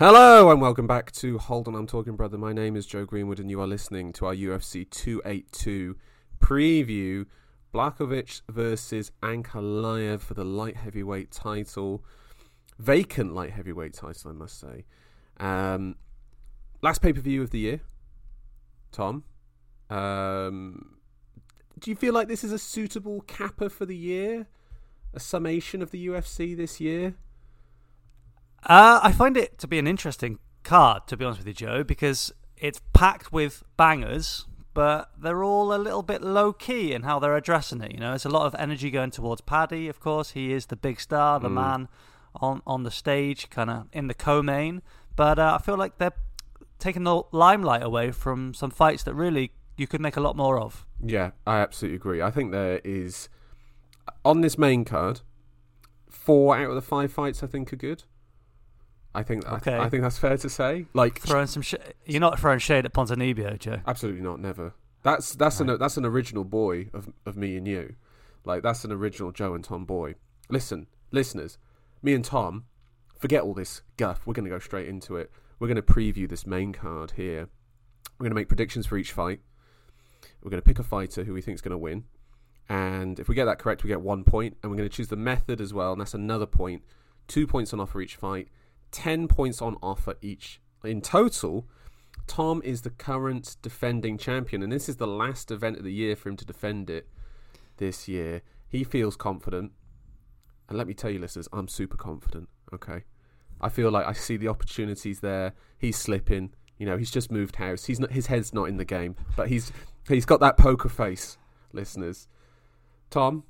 Hello and welcome back to Hold On I'm Talking Brother. My name is Joe Greenwood and you are listening to our UFC 282 preview. Blachowicz versus Ankalaev for the light heavyweight title. Vacant light heavyweight title, I must say. Um, last pay per view of the year. Tom, um, do you feel like this is a suitable capper for the year? A summation of the UFC this year? Uh, I find it to be an interesting card, to be honest with you, Joe, because it's packed with bangers, but they're all a little bit low key in how they're addressing it. You know, there's a lot of energy going towards Paddy. Of course, he is the big star, the mm. man on on the stage, kind of in the co-main. But uh, I feel like they're taking the limelight away from some fights that really you could make a lot more of. Yeah, I absolutely agree. I think there is on this main card, four out of the five fights I think are good. I think okay. I, I think that's fair to say. Like throwing some, sh- you're not throwing shade at Ponzinibbio, Joe. Absolutely not. Never. That's that's right. an that's an original boy of of me and you. Like that's an original Joe and Tom boy. Listen, listeners, me and Tom, forget all this guff. We're going to go straight into it. We're going to preview this main card here. We're going to make predictions for each fight. We're going to pick a fighter who we think is going to win. And if we get that correct, we get one point. And we're going to choose the method as well. And that's another point. Two points on offer each fight. 10 points on offer each. In total, Tom is the current defending champion. And this is the last event of the year for him to defend it this year. He feels confident. And let me tell you, listeners, I'm super confident. Okay. I feel like I see the opportunities there. He's slipping. You know, he's just moved house. He's not. His head's not in the game, but he's he's got that poker face, listeners. Tom,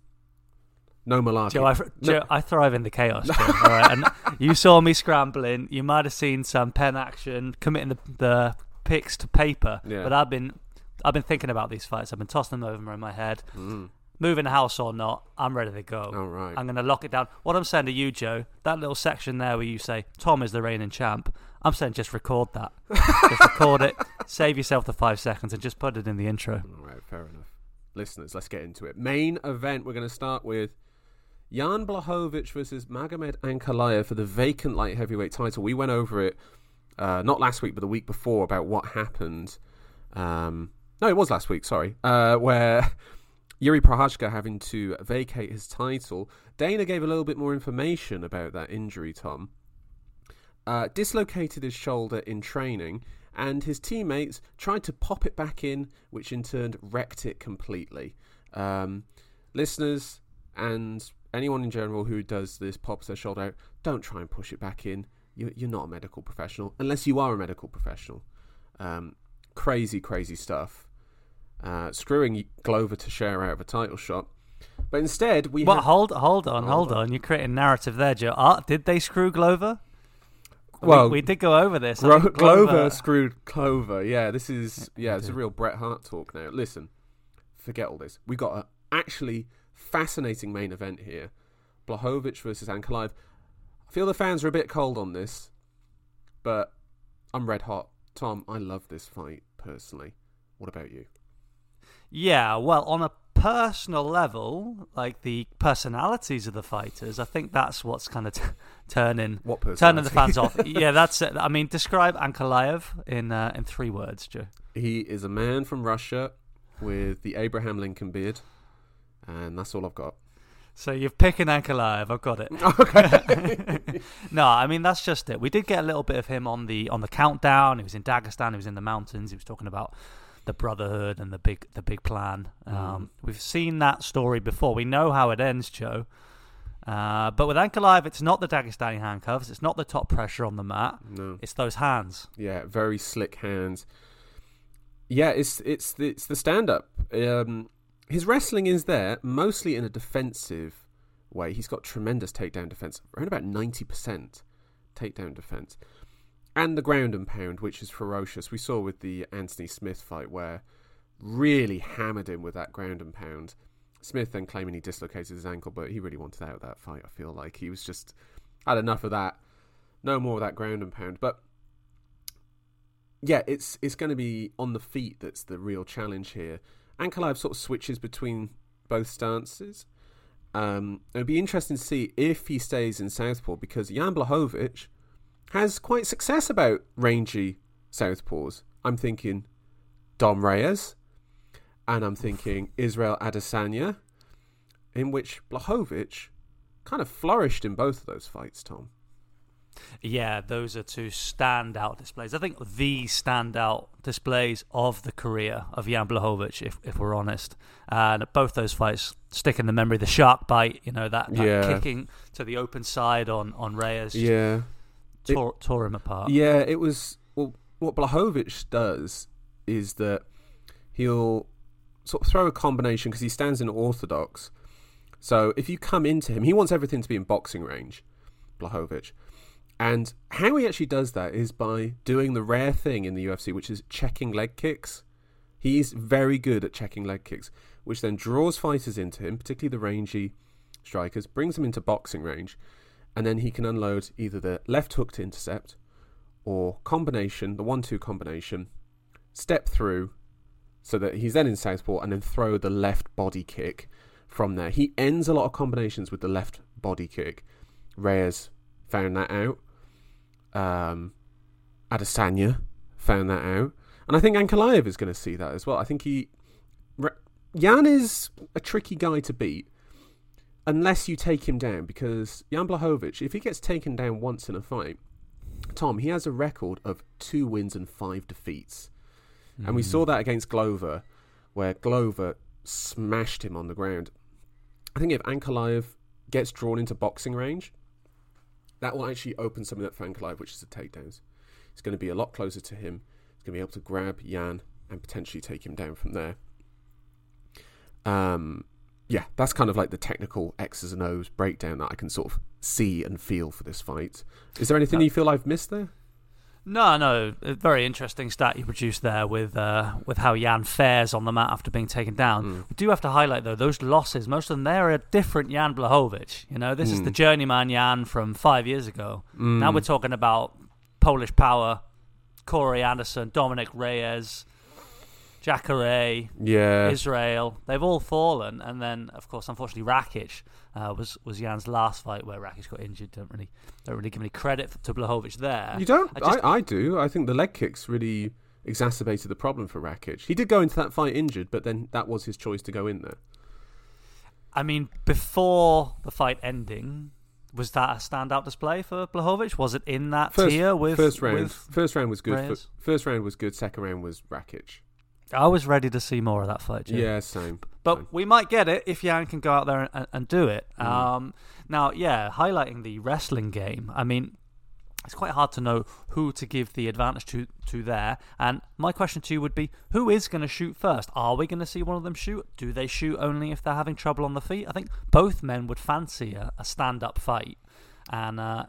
no malarkey. Joe, I, Joe, I thrive in the chaos. Joe, all right, and you saw me scrambling. You might have seen some pen action, committing the the picks to paper. Yeah. But I've been I've been thinking about these fights. I've been tossing them over in my head. Mm moving the house or not, I'm ready to go. All right. I'm going to lock it down. What I'm saying to you, Joe, that little section there where you say Tom is the reigning champ, I'm saying just record that. just record it. Save yourself the five seconds and just put it in the intro. All right, fair enough. Listeners, let's get into it. Main event. We're going to start with Jan Blachowicz versus Magomed Ankalaev for the vacant light heavyweight title. We went over it uh, not last week, but the week before about what happened. Um, no, it was last week. Sorry, uh, where Yuri Prochazka having to vacate his title. Dana gave a little bit more information about that injury, Tom. Uh, dislocated his shoulder in training, and his teammates tried to pop it back in, which in turn wrecked it completely. Um, listeners and anyone in general who does this, pops their shoulder out, don't try and push it back in. You, are not a medical professional, unless you are a medical professional. Um, crazy, crazy stuff uh, screwing Glover Teixeira out of a title shot. But instead, we. But hold, hold on, hold, hold on. on. You're creating narrative there, Joe. Uh, did they screw Glover? Well, we, we did go over this. Gro- Glover... Glover screwed Clover. Yeah, this is yeah, it's a real Bret Hart talk now. Listen, forget all this. We got an actually fascinating main event here: Blachowicz versus Ankalaev. I feel the fans are a bit cold on this, but I'm red hot. Tom, I love this fight personally. What about you? Yeah, well, on a personal level, like the personalities of the fighters, I think that's what's kind of t- turning turning the fans off. yeah, that's it. I mean, describe Ankalaev in uh, in three words, Joe. He is a man from Russia with the Abraham Lincoln beard, and that's all I've got. So you're picking Ankalaev. I've got it. Okay. no, I mean that's just it. We did get a little bit of him on the on the countdown. He was in Dagestan. He was in the mountains. He was talking about the brotherhood and the big the big plan. Um, mm. We've seen that story before. We know how it ends, Joe. Uh, but with Ankalaev, it's not the Dagestani handcuffs. It's not the top pressure on the mat. No, it's those hands. Yeah, very slick hands. Yeah, it's it's the, it's the stand up. Um, his wrestling is there mostly in a defensive way. He's got tremendous takedown defense, around about ninety percent takedown defense and the ground and pound, which is ferocious. We saw with the Anthony Smith fight where really hammered him with that ground and pound. Smith then claiming he dislocated his ankle, but he really wanted out of that fight. I feel like he was just had enough of that. No more of that ground and pound. But yeah, it's it's going to be on the feet that's the real challenge here. Ankalaev sort of switches between both stances. Um, it'd be interesting to see if he stays in Southpaw because Jan Blachowicz has quite success about rangy southpaws. I'm thinking Dom Reyes, and I'm thinking Israel Adesanya, in which Blachowicz kind of flourished in both of those fights, Tom. Yeah, those are two standout displays. I think the standout displays of the career of Jan Blachowicz, if if we're honest. And both those fights stick in the memory. The shark bite, you know, that, that Yeah. kicking to the open side on, on Reyes Yeah. tore, tore him apart. Yeah, it was. Well, what Blachowicz does is that he'll sort of throw a combination because he stands in orthodox. So if you come into him, he wants everything to be in boxing range, Blachowicz. And how he actually does that is by doing the rare thing in the UFC, which is checking leg kicks. He's very good at checking leg kicks, which then draws fighters into him, particularly the rangy strikers, brings them into boxing range, and then he can unload either the left hook to intercept or combination, the one-two combination, step through so that he's then in southpaw and then throw the left body kick from there. He ends a lot of combinations with the left body kick. Reyes found that out. Um, Adesanya found that out, and I think Ankalaev is going to see that as well. I think he Re- Jan is a tricky guy to beat unless you take him down because Jan Blachowicz, if he gets taken down once in a fight, Tom, he has a record of two wins and five defeats. And we saw that against Glover, where Glover smashed him on the ground. I think if Ankalaev gets drawn into boxing range, that will actually open something that for Ankalaev, which is the takedowns. It's going to be a lot closer to him. It's going to be able to grab Jan and potentially take him down from there. Um, yeah, that's kind of like the technical X's and O's breakdown that I can sort of see and feel for this fight. Is there anything you feel I've missed there? No, no, a very interesting stat you produced there with uh, with how Jan fares on the mat after being taken down. Mm. We do have to highlight though those losses. Most of them they're a different Jan Blachowicz. You know, this is the Mm. journeyman Jan from five years ago. Now Mm. we're talking about Polish power, Corey Anderson, Dominic Reyes, Jacare, Yeah. Israel. They've all fallen, and then of course, unfortunately, Rakic uh, was was Jan's last fight where Rakic got injured. Don't really don't really give any credit to Blachowicz there. You don't? I I, just- I, do. I think the leg kicks really exacerbated the problem for Rakic. He did go into that fight injured, but then that was his choice to go in there. I mean, before the fight ending, was that a standout display for Blachowicz? Was it in that First, tier with first round, with- first round was good. F- First round was good. Second round was Rakic. I was ready to see more of that fight. Jim. Yeah, same. But same. we might get it if Jan can go out there and, and do it. Mm. Um, now, yeah, highlighting the wrestling game. I mean, it's quite hard to know who to give the advantage to to there. And my question to you would be: Who is going to shoot first? Are we going to see one of them shoot? Do they shoot only if they're having trouble on the feet? I think both men would fancy a, a stand-up fight and uh,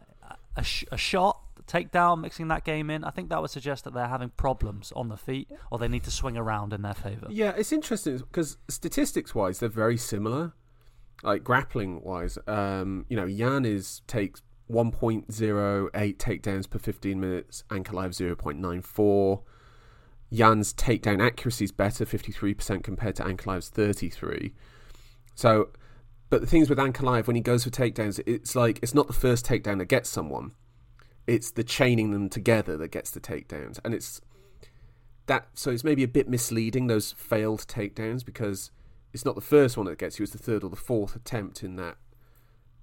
a, sh- a shot. Takedown, mixing that game in. I think that would suggest that they're having problems on the feet, or they need to swing around in their favour. Yeah, it's interesting because statistics wise, they're very similar. Like grappling wise, um, you know, Jan is takes 1.08 takedowns per 15 minutes, Ankalaev 0.94. Jan's takedown accuracy is better, 53% compared to Ankalaev's 33. So, but the things with Ankalaev, when he goes for takedowns, it's like it's not the first takedown that gets someone. It's the chaining them together that gets the takedowns, and it's that. So it's maybe a bit misleading those failed takedowns because it's not the first one that gets you; it's the third or the fourth attempt in that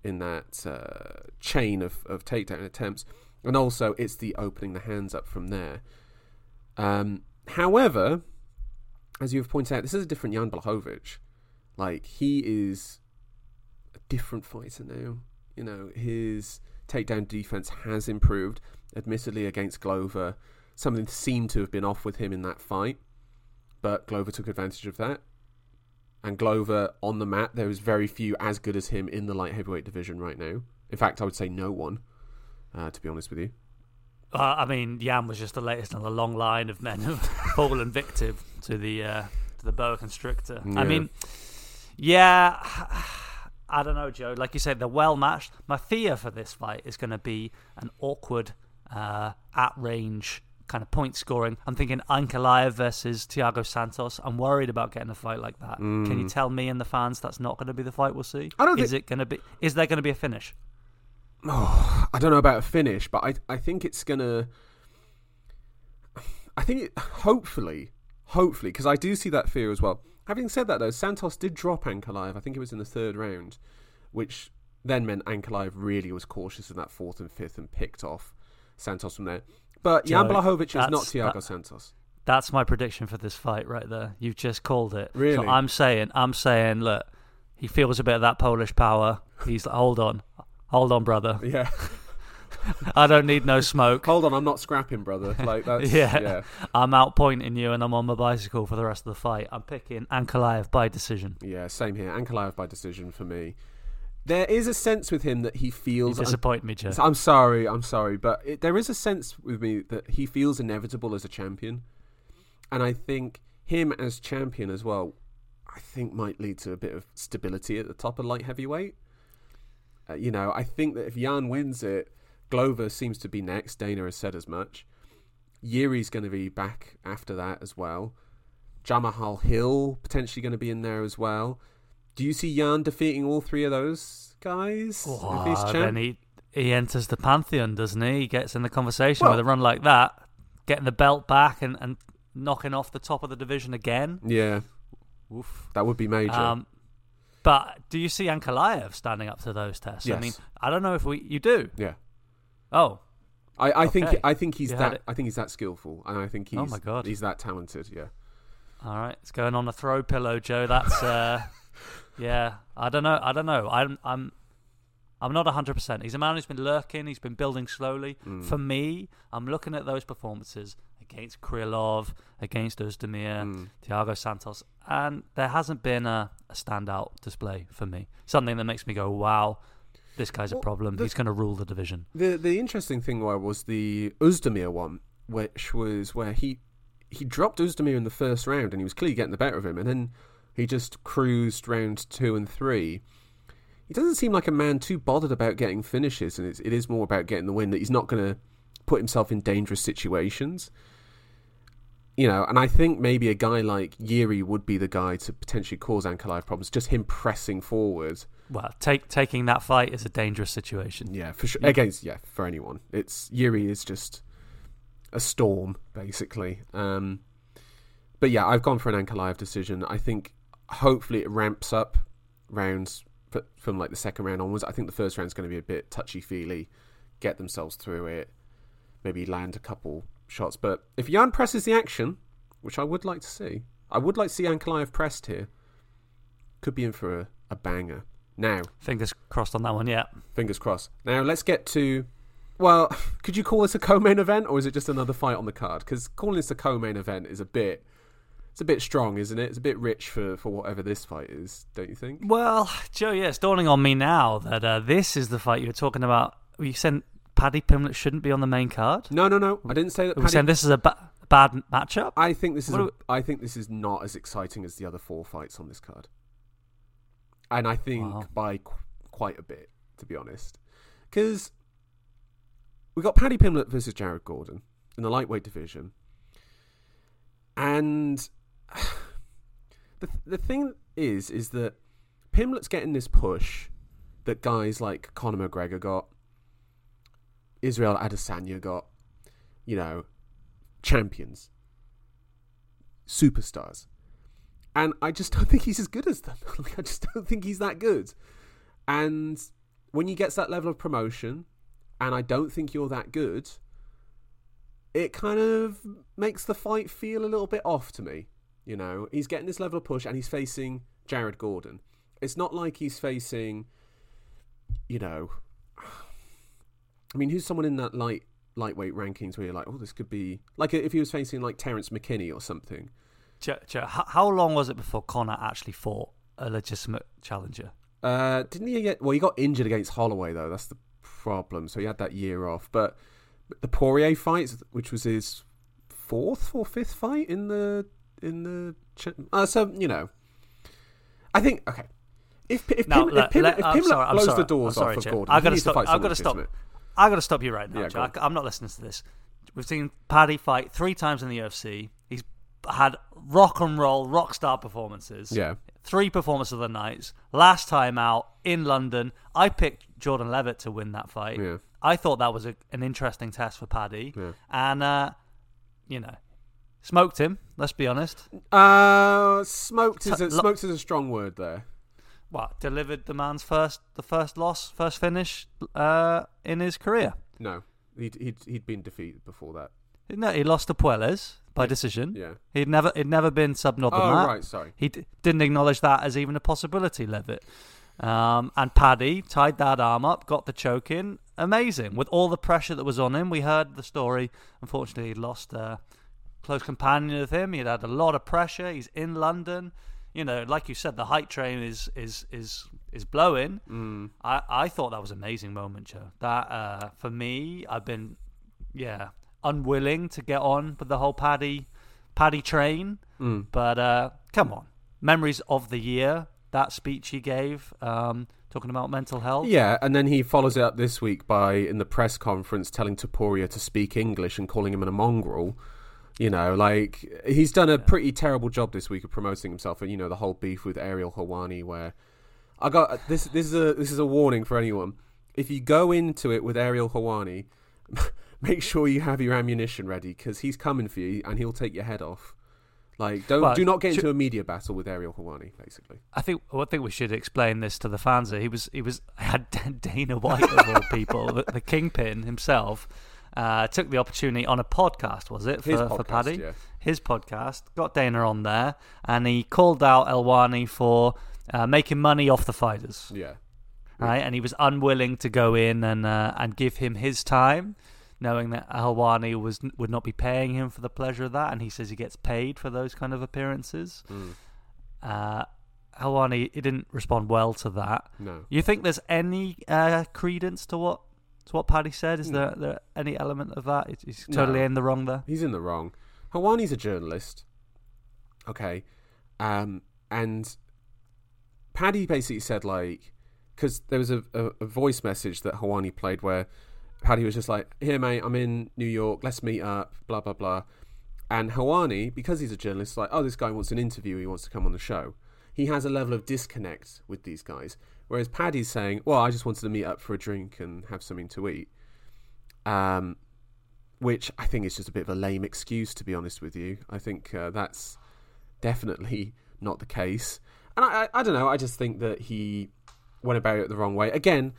in that uh, chain of, of takedown attempts, and also it's the opening the hands up from there. Um, however, as you've pointed out, this is a different Jan Blachowicz. Like he is a different fighter now. You know his takedown defense has improved, admittedly against Glover. Something seemed to have been off with him in that fight, but Glover took advantage of that. And Glover on the mat, there is very few as good as him in the light heavyweight division right now. In fact, I would say no one, uh, to be honest with you. Uh, I mean, Jan was just the latest in the long line of men who've fallen victim to the uh, to the boa constrictor. Yeah. I mean, yeah, I don't know, Joe. Like you said, they're well matched. My fear for this fight is going to be an awkward, uh, at range kind of point scoring. I'm thinking Ankalaev versus Thiago Santos. I'm worried about getting a fight like that. Can you tell me and the fans that's not going to be the fight we'll see? Mm. I don't Is think- it going to be? Is there going to be a finish? Oh, I don't know about a finish, but I I think it's gonna. I think it, hopefully, hopefully, because I do see that fear as well. Having said that, though, Santos did drop Ankalaev. I think it was in the third round, which then meant Ankalaev really was cautious in that fourth and fifth and picked off Santos from there. But Jan Joe, Blachowicz is not Thiago that- Santos. That's my prediction for this fight right there. You've just called it. Really? So I'm saying, I'm saying, look, he feels a bit of that Polish power. He's like, hold on, hold on, brother. Yeah. I don't need no smoke. Hold on, I'm not scrapping, brother. Like that's Yeah. yeah. I'm outpointing you, and I'm on my bicycle for the rest of the fight. I'm picking Ankalaev by decision. Yeah, same here. Ankalaev by decision for me. There is a sense with him that he You feels. disappoint me, Joe. I'm sorry, I'm sorry, but it, there is a sense with me that he feels inevitable as a champion, and I think him as champion as well. I think might lead to a bit of stability at the top of light heavyweight. Uh, you know, I think that if Jan wins it, Glover seems to be next. Dana has said as much. Yuri's going to be back after that as well. Jamahal Hill potentially going to be in there as well. Do you see Jan defeating all three of those guys? Oh, then he he enters the pantheon, doesn't he? He gets in the conversation Well- with a run like that, getting the belt back and, and knocking off the top of the division again. Yeah, Oof. that would be major. Um, but do you see Ankalaev standing up to those tests? I mean, I don't know if we you do. yeah, Oh, I, I think I think he's You that. I think he's that skillful, and I think he's Oh my God. he's that talented. Yeah, all right. It's going on a throw pillow, Joe. That's uh, yeah. I don't know. I don't know. I'm I'm I'm not hundred percent. He's a man who's been lurking. He's been building slowly. Mm. For me, I'm looking at those performances against Krylov, against Özdemir, Mm. Thiago Santos, and there hasn't been a, a standout display for me. Something that makes me go, "Wow, this guy's a problem. the- He's going to rule the division." The the interesting thing were was the Özdemir one, which was where he he dropped Özdemir in the first round, and he was clearly getting the better of him, and then he just cruised round two and three. He doesn't seem like a man too bothered about getting finishes, and it's, it is more about getting the win. That he's not going to put himself in dangerous situations. You know, and I think maybe a guy like Yuri would be the guy to potentially cause Ankalaev problems. Just him pressing forward. Well, take, taking that fight is a dangerous situation. Yeah, for sure. Yeah. Against yeah, for anyone. It's Yuri is just a storm basically. Um, but yeah, I've gone for an Ankalaev decision. I think hopefully it ramps up rounds from like the second round onwards. I think the first round's going to be a bit touchy feely. Get themselves through it. Maybe land a couple shots. But if Jan presses the action, which I would like to see, I would like to see Ankalaev pressed here. Could be in for a, a banger. Now, Fingers crossed on that one. Yeah. Fingers crossed. Now let's get to. Well, could you call this a co-main event, or is it just another fight on the card? Because calling this a co-main event is a bit, it's a bit strong, isn't it? It's a bit rich for for whatever this fight is, don't you think? Well, Joe, yeah, it's dawning on me now that uh, this is the fight you were talking about. You said Paddy Pimblett shouldn't be on the main card. No, no, no. I didn't say that. Are we Paddy- saying this is a ba- bad matchup? I think this is. A, do I think this is not as exciting as the other four fights on this card, and I think Wow. by qu- quite a bit, to be honest, because we got Paddy Pimblett versus Jared Gordon in the lightweight division, and the the thing is, is that Pimblett's getting this push that guys like Conor McGregor got, Israel Adesanya got, you know, champions, superstars. And I just don't think he's as good as them. Like, I just don't think he's that good. And when you get to that level of promotion, and I don't think you're that good, it kind of makes the fight feel a little bit off to me. You know, he's getting this level of push, and he's facing Jared Gordon. It's not like he's facing, you know, I mean, who's someone in that light lightweight rankings where you're like, oh, this could be like if he was facing like Terence McKinney or something. How, long was it before Conor actually fought a legitimate challenger? Uh, didn't he get? Well, he got injured against Holloway though. That's the problem. So he had that year off. But the Poirier fight, which was his fourth or fifth fight in the in the. Uh, so you know, I think okay. If if Now, Pim, let- if Pim, let- if I'm sorry, blows sorry, the doors I'm sorry, off of Joe. Gordon, I've got to stop. I've got to stop. legitimate. I got to stop you right now, Yeah, Joe. I, am not listening to this. We've seen Paddy fight three times in the UFC. Had rock and roll, rock star performances. Yeah, Three performances of the nights. Last time out in London, I picked Jordan Leavitt to win that fight. yeah. I thought that was a, an interesting test for Paddy, Yeah. and uh, you know, smoked him. Let's be honest. Uh, smoked is a, lo- smoked is a strong word there. What delivered the man's first the first loss, first finish uh, in his career. No, he'd he'd he'd been defeated before that. No, he lost to Puelles by decision. Yeah. He'd never he'd never been than Oh that. right, sorry. He d- didn't acknowledge that as even a possibility, Leavitt. Um, and Paddy tied that arm up, got the choke in. Amazing. With all the pressure that was on him, we heard the story. Unfortunately, he lost a close companion of him. He'd had a lot of pressure. He's in London. You know, like you said, the height train is is is is blowing. Mm. I, I thought that was an amazing moment, Joe. That uh, for me, I've been yeah unwilling to get on with the whole Paddy Paddy train. Mm. But uh, come on, memories of the year. That speech he gave, um, talking about mental health. Yeah, and then he follows it up this week by in the press conference telling Topuria to speak English and calling him a mongrel. You know, like he's done a pretty terrible job this week of promoting himself, and you know the whole beef with Ariel Helwani, where I got this. This is a this is a warning for anyone. If you go into it with Ariel Helwani, make sure you have your ammunition ready because he's coming for you and he'll take your head off. Like, don't Well, do not get should- into a media battle with Ariel Helwani, basically. I think well, I think we should explain this to the fans. He was he was had Dana White of all people, the, the kingpin himself, uh, took the opportunity on a podcast. Was it for, His for Paddy? yeah. His podcast got Dana on there, and he called out Helwani for uh, making money off the fighters. Yeah, right? And he was unwilling to go in and uh, and give him his time, knowing that Helwani was would not be paying him for the pleasure of that. And he says he gets paid for those kind of appearances. Mm. Uh, Helwani he didn't respond well to that. no. You think there's any uh, credence to what to what Paddy said? Is No. there, there any element of that? He's- He's totally No. in the wrong there. He's in the wrong. Helwani's a journalist. Okay. Um, and Paddy basically said, like, because there was a, a, a voice message that Hawani played where Paddy was just like, here, mate, I'm in New York, let's meet up, blah, blah, blah. And Helwani, because he's a journalist, is like, oh, this guy wants an interview, he wants to come on the show. He has a level of disconnect with these guys. Whereas Paddy's saying, well, I just wanted to meet up for a drink and have something to eat. Um, which I think is just a bit of a lame excuse, to be honest with you. I think uh, that's definitely not the case. And I, I, I don't know, I just think that he went about it the wrong way. Again,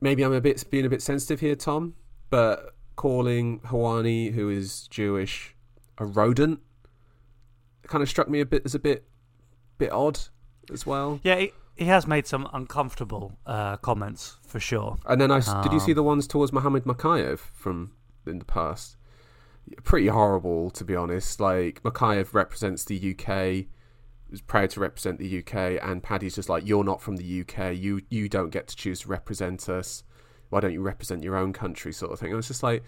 maybe I'm a bit being a bit sensitive here, Tom, but calling Helwani, who is Jewish, a rodent kind of struck me a bit as a bit bit odd as well. Yeah, he, he has made some uncomfortable uh, comments for sure. And then I s- did you see Um, the ones towards Mohammed Mokaev from in the past? Pretty horrible, to be honest. Like Mokaev represents the UK, is proud to represent the UK, and Paddy's just like, "You're not from the UK. You you don't get to choose to represent us. Why don't you represent your own country?" Sort of thing. And it's just like,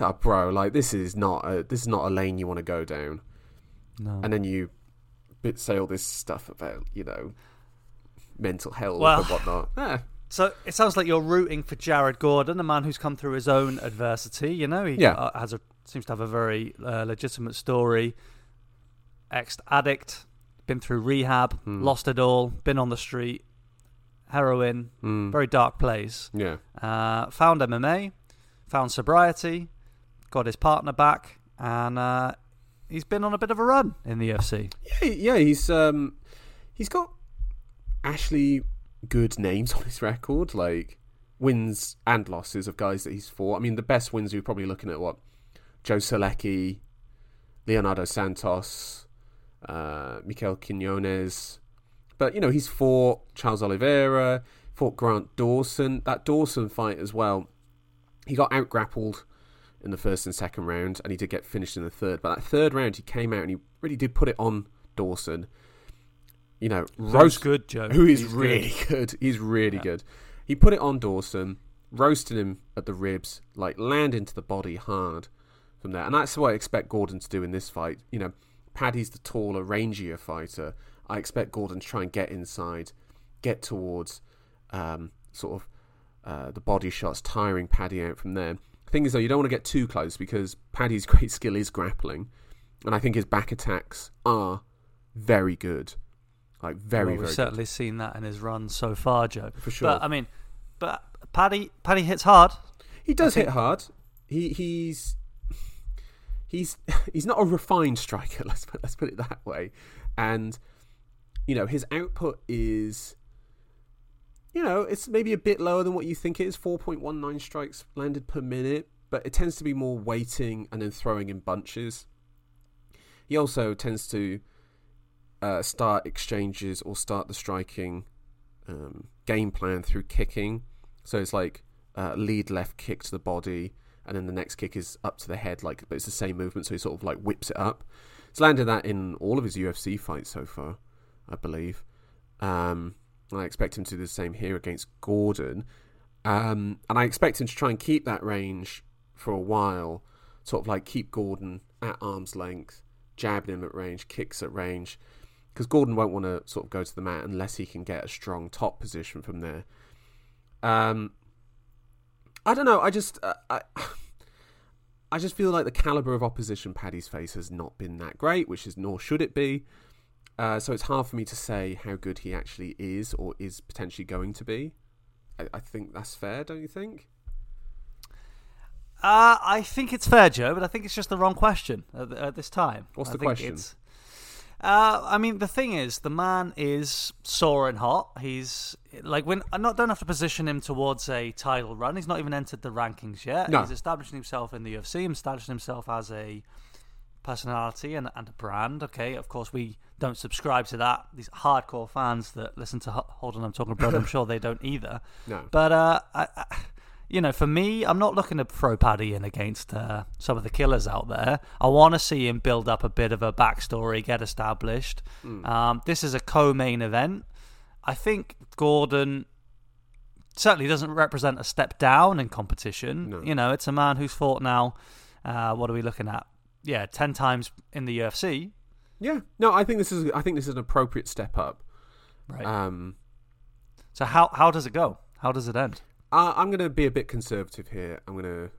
oh, bro, like this is not a this is not a lane you want to go down. No. And then you say all this stuff about you know mental health Well- and whatnot. Eh, So it sounds like you're rooting for Jared Gordon, a man who's come through his own adversity. You know, he Yeah. uh, has a seems to have a very uh, legitimate story. Ex addict, been through rehab, Hmm. lost it all, been on the street, heroin, mm, very dark place. yeah. Uh, found MMA, found sobriety, got his partner back, and uh, he's been on a bit of a run in the UFC. Yeah, yeah, he's um, he's got actually good names on his record, like wins and losses of guys that he's fought. I mean, the best wins you're probably looking at what Joe Solecki, Leonardo Santos, uh, Mikel Quinones, but you know he's fought Charles Oliveira, fought Grant Dawson. That Dawson fight as well, he got out grappled in the first and second round, and he did get finished in the third. But that third round, he came out and he really did put it on Dawson. You know, roast good, Joe? who is He's good. really good. He's really Yeah. good. He put it on Dawson, roasted him at the ribs, like land into the body hard from there. And that's what I expect Gordon to do in this fight. You know, Paddy's the taller, rangier fighter. I expect Gordon to try and get inside, get towards um, sort of uh, the body shots, tiring Paddy out from there. The thing is, though, you don't want to get too close because Paddy's great skill is grappling, and I think his back attacks are very good, like very, well, very we've good. certainly seen that in his run so far, Joe. For sure. But I mean, but Paddy, Paddy hits hard. He does hit hard. He he's he's he's not a refined striker. Let's put, let's put it that way. And you know his output is you know it's maybe a bit lower than what you think it is. Four point one nine strikes landed per minute, but it tends to be more waiting and then throwing in bunches. He also tends to uh, start exchanges or start the striking um, game plan through kicking. So it's like uh, lead left kick to the body, and then the next kick is up to the head, like but it's the same movement, so he sort of like whips it up. He's landed that in all of his UFC fights so far, I believe. Um, I expect him to do the same here against Gordon, um, and I expect him to try and keep that range for a while, sort of like keep Gordon at arm's length, jabbing him at range, kicks at range, because Gordon won't want to sort of go to the mat unless he can get a strong top position from there. Um, I don't know. I just uh, I. I just feel like the caliber of opposition Paddy's face has not been that great, which is nor should it be. Uh, so it's hard for me to say how good he actually is or is potentially going to be. I, I think that's fair, don't you think? Uh, I think it's fair, Joe, but I think it's just the wrong question at, at this time. What's I the think question? it's- Uh, I mean, the thing is, the man is sore and hot. He's like when I not don't have to position him towards a title run. He's not even entered the rankings yet. No. He's establishing himself in the UFC. He's establishing himself as a personality and, and a brand. Okay, of course we don't subscribe to that. These hardcore fans that listen to Ho- Hold On, I'm talking about. I'm sure they don't either. No. But uh, I, I, you know, for me, I'm not looking to throw Paddy in against uh, some of the killers out there. I want to see him build up a bit of a backstory, get established. Um, this is a co-main event. I think Gordon certainly doesn't represent a step down in competition. No. You know, it's a man who's fought now. Uh, what are we looking at? Yeah, ten times in the UFC. Yeah. No, I think this is I think this is an appropriate step up. Right. Um, so how how does it go? How does it end? I, I'm going to be a bit conservative here. I'm going to.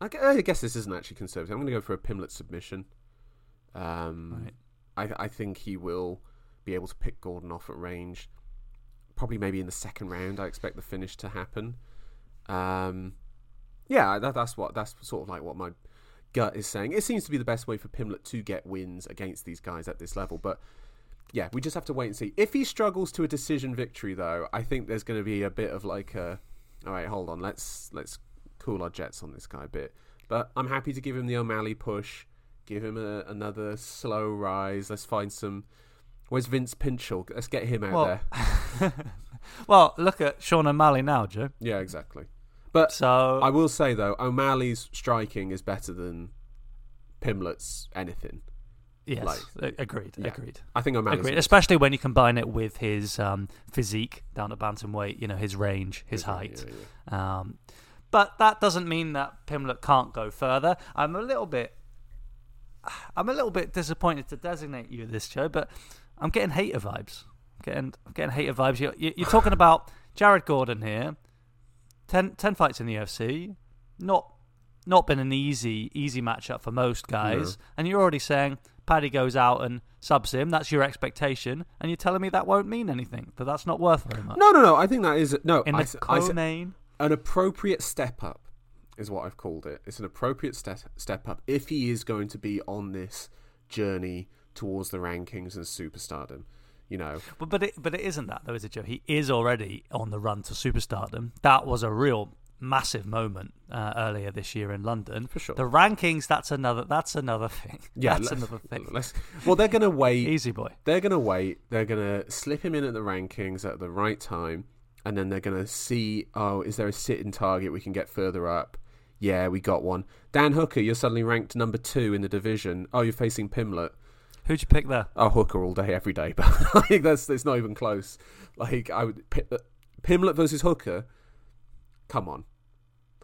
I I guess this isn't actually conservative. I'm going to go for a Pimblett submission. Um, Right. I, I think he will be able to pick Gordon off at range. Probably maybe in the second round. I expect the finish to happen. Um, yeah, that, that's what that's sort of like what my gut is saying. It seems to be the best way for Pimblett to get wins against these guys at this level, but yeah, we just have to wait and see. If he struggles to a decision victory, though, I think there's going to be a bit of like a, all right, hold on, let's let's cool our jets on this guy a bit. But I'm happy to give him the O'Malley push, give him a, another slow rise. Let's find some. Where's Vince Pichel? Let's get him out Well- there. Well, look at Sean O'Malley now, Joe. Yeah, exactly. But So I will say though, O'Malley's striking is better than Pimblett's anything. Yes, like- agreed, Yeah. agreed. I think O'Malley's Agreed, especially when you combine it with his um, physique down at bantamweight, you know, his range, his height. Yeah, yeah. Um, but that doesn't mean that Pimblett can't go further. I'm a little bit, I'm a little bit disappointed to designate you this show, but I'm getting hater vibes. I'm getting, I'm getting hater vibes. You're, you- you're talking about Jared Gordon here. 10, 10 fights in the UFC, not not been an easy easy matchup for most guys, and you're already saying Paddy goes out and subs him. That's your expectation, and you're telling me that won't mean anything. That that's not worth very much. No, no, no. I think that is no. In I, the I co-main, an appropriate step up is what I've called it. It's an appropriate step step up if he is going to be on this journey towards the rankings and superstardom. You know, But but it, but it isn't that though, is it, Joe? He is already on the run to superstardom. That was a real massive moment uh, earlier this year in London. For sure. The rankings, that's another that's another thing. yeah. that's another thing. Well, they're going to wait. Easy boy. They're going to wait. They're going to slip him in at the rankings at the right time, and then they're going to see. Oh, is there a sitting target we can get further up? Yeah, we got one. Dan Hooker, you're suddenly ranked number two in the division. Oh, you're facing Pimblett. Who'd you pick there? Oh, Hooker all day, every day. But like that's it's not even close. Like I would Pi- uh, Pimblett versus Hooker. Come on,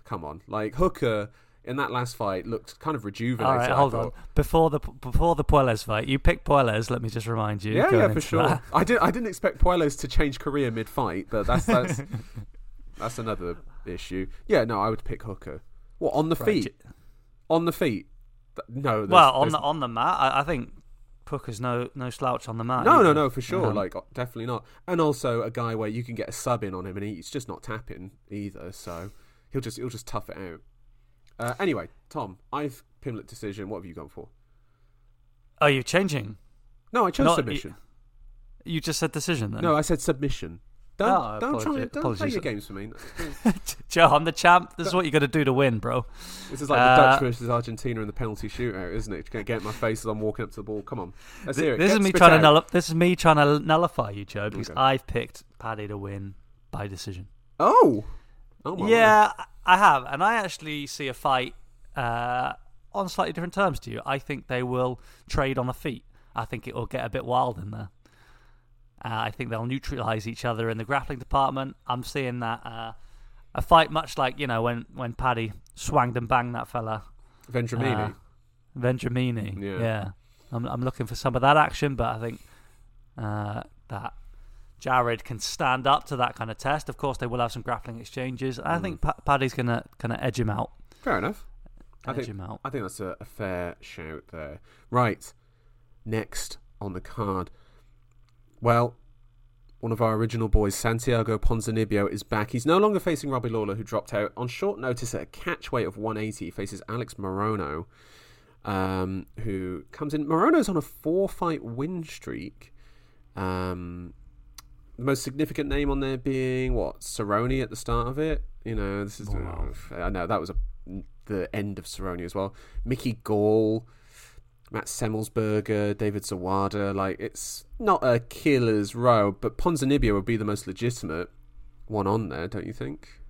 come on. Like Hooker in that last fight looked kind of rejuvenated. All right, hold on. Before the before the Puelles fight, you picked Puelles. Let me just remind you. Yeah, yeah, for sure. that. I did. I didn't expect Puelles to change career mid-fight, but that's that's that's another issue. Yeah, no, I would pick Hooker. What on the Right, feet? On the feet? No. Well, on there's- the on the mat, I, I think Hooker's no no slouch on the mat. No, no, either. no, for sure. Um, like, uh, definitely not. And also a guy where you can get a sub in on him, and he's just not tapping either. So he'll just he'll just tough it out. Uh, anyway, Tom, I've Pimblett decision. What have you gone for? Are you changing? No, I chose Not- submission. You just said decision then. No, I said submission. Don't Oh, don't try apologies- don't play your games for me. Joe, I'm the champ. This is what you got to do to win, bro. This is like Uh, the Dutch versus Argentina in the penalty shootout, isn't it? You're gonna get in my face as I'm walking up to the ball. Come on, let's hear it. This Get- is me trying out. to null- this is me trying to nullify you, Joe, because Okay. I've picked Paddy to win by decision. Oh, oh my yeah, I have, and I actually see a fight uh, on slightly different terms to you. I think they will trade on the feet. I think it will get a bit wild in there. Uh, I think they'll neutralize each other in the grappling department. I'm seeing that uh, a fight much like you know when when Paddy swanged and banged that fella. Vendramini. uh, Vendramini. Yeah. Yeah. I'm I'm looking for some of that action, but I think uh, that Jared can stand up to that kind of test. Of course, they will have some grappling exchanges. I Mm. think pa- Paddy's gonna kind of edge him out. Fair enough. I Edge think him out. I think that's a, a fair shout there. Right, next on the card. Well, one of our original boys, Santiago Ponzinibbio, is back. He's no longer facing Robbie Lawler, who dropped out on short notice at a catch weight of 180. He faces Alex Morono, um, who comes in. Morono's on a four-fight win streak. Um, the most significant name on there being what Cerrone at the start of it. You know, this is. Wow. I know that was a, the end of Cerrone as well. Mickey Gall, Matt Semelsberger, David Zawada. Like it's not a killer's row, but Ponzinibbio would be the most legitimate one on there, don't you think?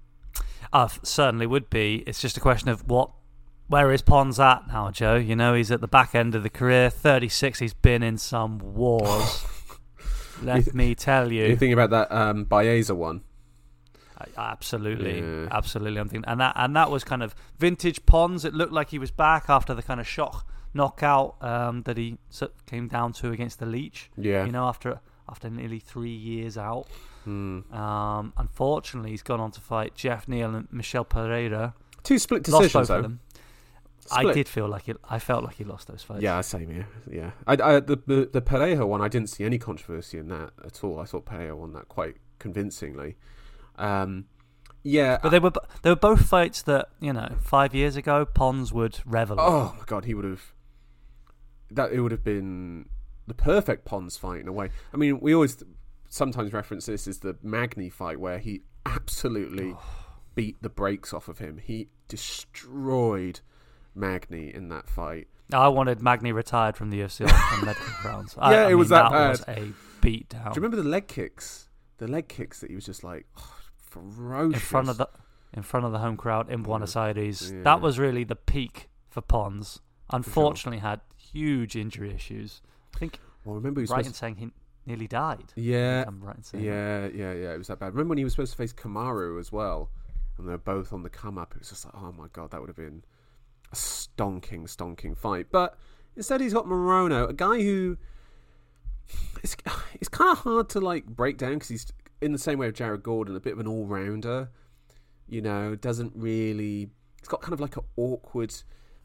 Uh, certainly would be. It's just a question of what, where is Pons at now, Joe? You know, he's at the back end of the career. 36, he's been in some wars. Let me tell You you. think about that um, Baeza one? Absolutely, Yeah. absolutely. I'm thinking, and that and that was kind of vintage Pons. It looked like he was back after the kind of shock knockout um, that he came down to against the Leech. Yeah. You know, after after nearly three years out. Hmm. Um, unfortunately, he's gone on to fight Jeff Neal and Michel Pereira. Two split decisions though. them. I did feel like it. I felt like he lost those fights. Yeah, same here. Yeah, I, I, the, the the Pereira one, I didn't see any controversy in that at all. I thought Pereira won that quite convincingly. Um, yeah, but they were they were both fights that you know five years ago Pons would revel. oh my god, he would have that. It would have been the perfect Pons fight in a way. I mean, we always sometimes reference this as the Magny fight where he absolutely beat the brakes off of him. He destroyed Magny in that fight. I wanted Magny retired from the UFC on, medical grounds. I, Yeah, I it was mean, that was bad. a beat down Do you remember the leg kicks? The leg kicks that he was just like oh, ferocious in front of the in front of the home crowd in Buenos Aires. Yeah. That was really the peak for Pons. Unfortunately, had huge injury issues. I think Well, remember he was right in saying he nearly died. Yeah, I'm right in saying that. yeah, yeah, yeah. It was that bad. Remember when he was supposed to face Kamaru as well, and they were both on the come up. It was just like, oh my god, that would have been a stonking, stonking fight. But instead, he's got Morono, a guy who it's it's kind of hard to like break down because he's in the same way of Jared Gordon, a bit of an all rounder. You know, doesn't really. It's got kind of like an awkward,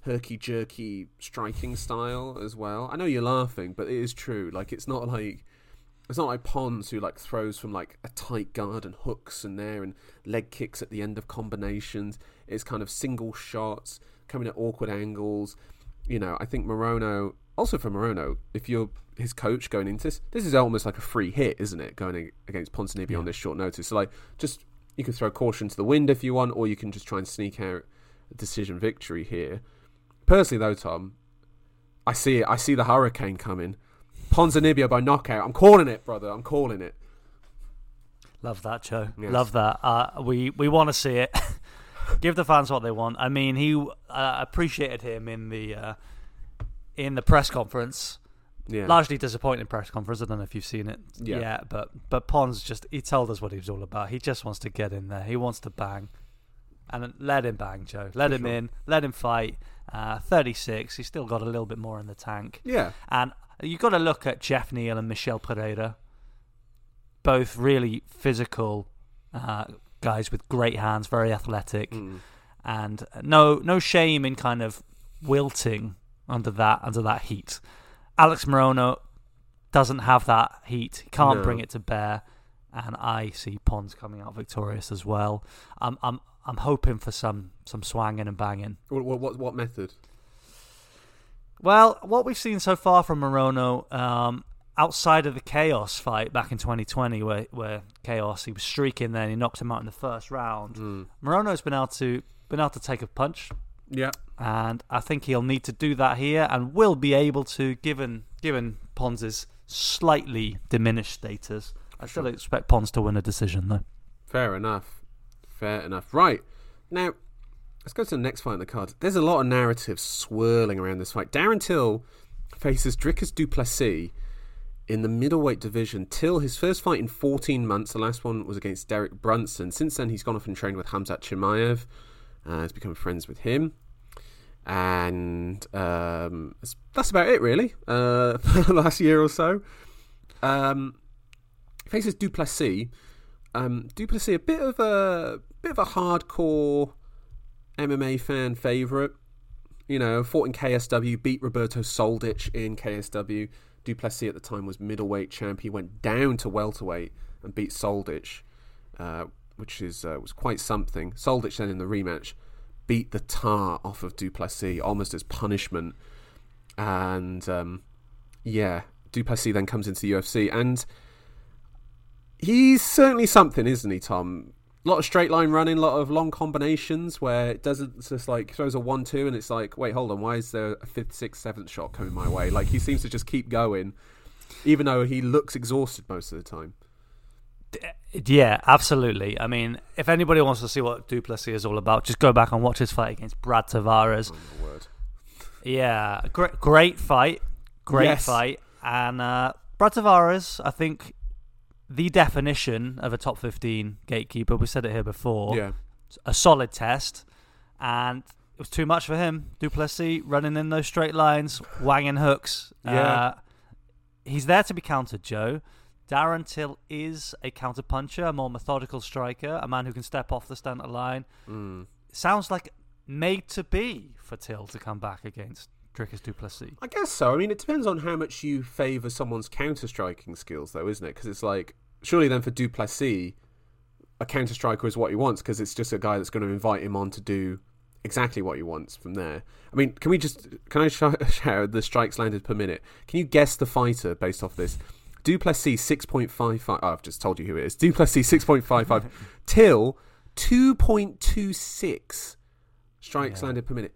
herky jerky striking style as well. I know you're laughing, but it is true. Like it's not like it's not like Pons who like throws from like a tight guard and hooks and there and leg kicks at the end of combinations. It's kind of single shots coming at awkward angles. You know, I think Morono also for Morono, if you're his coach going into this, this is almost like a free hit, isn't it? Going ag- against Ponzinibbio on this short notice. So like just you can throw caution to the wind if you want, or you can just try and sneak out a decision victory here. Personally though, Tom, I see it. I see the hurricane coming. Ponzinibbio by knockout. I'm calling it, brother. I'm calling it. Love that, Joe. Yes. Love that. Uh, we we want to see it. Give the fans what they want. I mean, he uh, appreciated him in the uh, in the press conference. Yeah. Largely disappointing press conference. I don't know if you've seen it Yeah. yet, but but Pons just he told us what he was all about. He just wants to get in there. He wants to bang, and let him bang, Joe. Let For him sure. in. Let him fight. Uh, Thirty six. He's still got a little bit more in the tank. yeah. And you've got to look at Jeff Neal and Michel Pereira, both really physical uh, guys with great hands, very athletic, Mm. and no no shame in kind of wilting under that under that heat. Alex Morono doesn't have that heat; he can't No. bring it to bear. And I see Pons coming out victorious as well. I'm I'm I'm hoping for some some swanging and banging. What what what, what method? Well, what we've seen so far from Morono, um, outside of the Khaos fight back in 2020, where where Khaos he was streaking, then he knocked him out in the first round. Mm. Morono's been able to been able to take a punch, Yeah. and I think he'll need to do that here, and will be able to, given given Pons's slightly diminished status. I still expect Pons to win a decision though. Fair enough. Fair enough. Right. Now, let's go to the next fight on the card. There's a lot of narratives swirling around this fight. Darren Till faces Dricus Duplessis in the middleweight division. Till, his first fight in 14 months. The last one was against Derek Brunson. Since then, he's gone off and trained with Hamzat Chimaev. Uh, he's become friends with him. And um, that's- that's about it, really, uh, for the last year or so. Um, faces Duplessis. Um, Duplessis, a bit of a bit of a hardcore MMA fan favorite. You know, fought in KSW, beat Roberto Soldic in KSW. Duplessis at the time was middleweight champ. He went down to welterweight and beat Soldic, uh, which is uh, was quite something. Soldic then in the rematch beat the tar off of Duplessis almost as punishment, and um, yeah, Duplessis then comes into the UFC and he's certainly something, isn't he, Tom? A lot of straight line running, a lot of long combinations where it doesn't just like throws a one two and it's like, wait, hold on, why is there a fifth, sixth, seventh shot coming my way? Like he seems to just keep going, even though he looks exhausted most of the time. Yeah, absolutely. I mean, if anybody wants to see what Duplessis is all about, just go back and watch his fight against Brad Tavares. Oh. Yeah, great, great fight, great Yes. fight, and uh, Brad Tavares, I think, the definition of a top fifteen gatekeeper. We said it here before. Yeah. a solid test, and it was too much for him. Duplessis running in those straight lines, wanging hooks. Yeah. Uh, he's there to be countered, Joe. Darren Till is a counter puncher, a more methodical striker, a man who can step off the standard line. Mm. Sounds like made to be for Till to come back against Dricus Duplessis. I guess so. I mean, it depends on how much you favour someone's counter striking skills, though, isn't it? Because it's like, surely then for Duplessis, a counter striker is what he wants because it's just a guy that's going to invite him on to do exactly what he wants from there. I mean, can we just can I sh- the strikes landed per minute? Can you guess the fighter based off this? Duplessis six point five five. Oh, I've just told you who it is. Duplessis six point five five. Till two point two six strikes Yeah. landed per minute.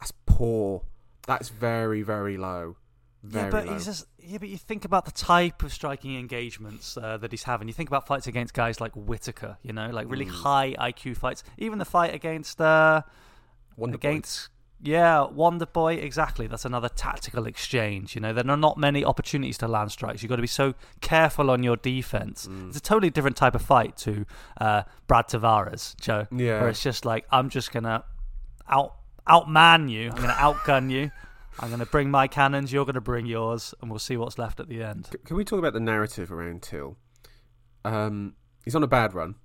That's poor. That's very very low. Very yeah, but low. he's just yeah. But you think about the type of striking engagements uh, that he's having. You think about fights against guys like Whittaker, you know, like Mm. really high IQ fights. Even the fight against uh, Wonder Boy. against yeah Wonder Boy. Exactly, that's another tactical exchange. You know, there are not many opportunities to land strikes. You've got to be so careful on your defense. Mm. It's a totally different type of fight to uh, Brad Tavares, Joe. Yeah. where it's just like I'm just gonna out outman you. I'm gonna outgun you. I'm going to bring my cannons, you're going to bring yours, and we'll see what's left at the end. C- Can we talk about the narrative around Till? Um, he's on a bad run.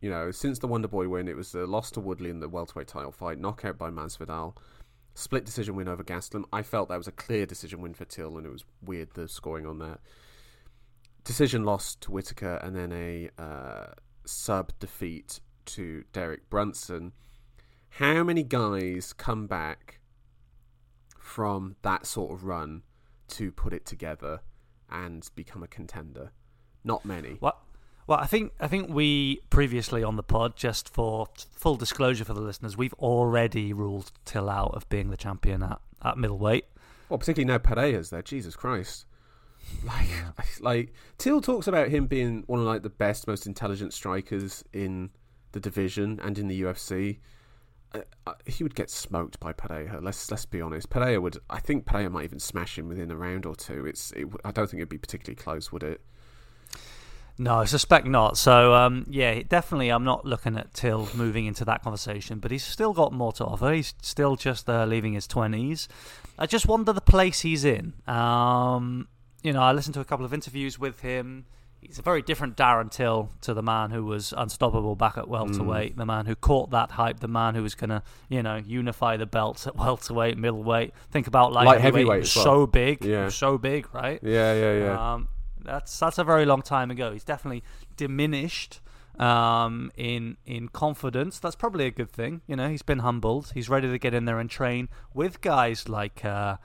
You know, since the Wonder Boy win, it was a loss to Woodley in the welterweight title fight, knockout by Masvidal, split decision win over Gastelum. I felt that was a clear decision win for Till, and it was weird the scoring on that. Decision loss to Whittaker, and then a uh, sub defeat to Derek Brunson. How many guys come back from that sort of run to put it together and become a contender? Not many. What? Well, I think I think we previously on the pod, just for full disclosure for the listeners, we've already ruled Till out of being the champion at, at middleweight. Well, particularly now Pereira's there. Jesus Christ. Like, like Till talks about him being one of like the best, most intelligent strikers in the division and in the UFC. Uh, uh, he would get smoked by Pereira. Let's let's be honest. Pereira would. I think Pereira might even smash him within a round or two. It's. It, I don't think it'd be particularly close, would it? No, I suspect not. So, um, yeah, definitely I'm not looking at Till moving into that conversation, but he's still got more to offer. He's still just uh, leaving his 20s. I just wonder the place he's in. Um, you know, I listened to a couple of interviews with him. He's a very different Darren Till to the man who was unstoppable back at welterweight, the man who caught that hype, the man who was going to, you know, unify the belts at welterweight, middleweight. Think about light, Light heavyweight, heavyweight he was as well. so big, Yeah. so big, right? Yeah, yeah, yeah. Um, That's that's a very long time ago. He's definitely diminished um, in in confidence. That's probably a good thing. You know, he's been humbled. He's ready to get in there and train with guys like uh,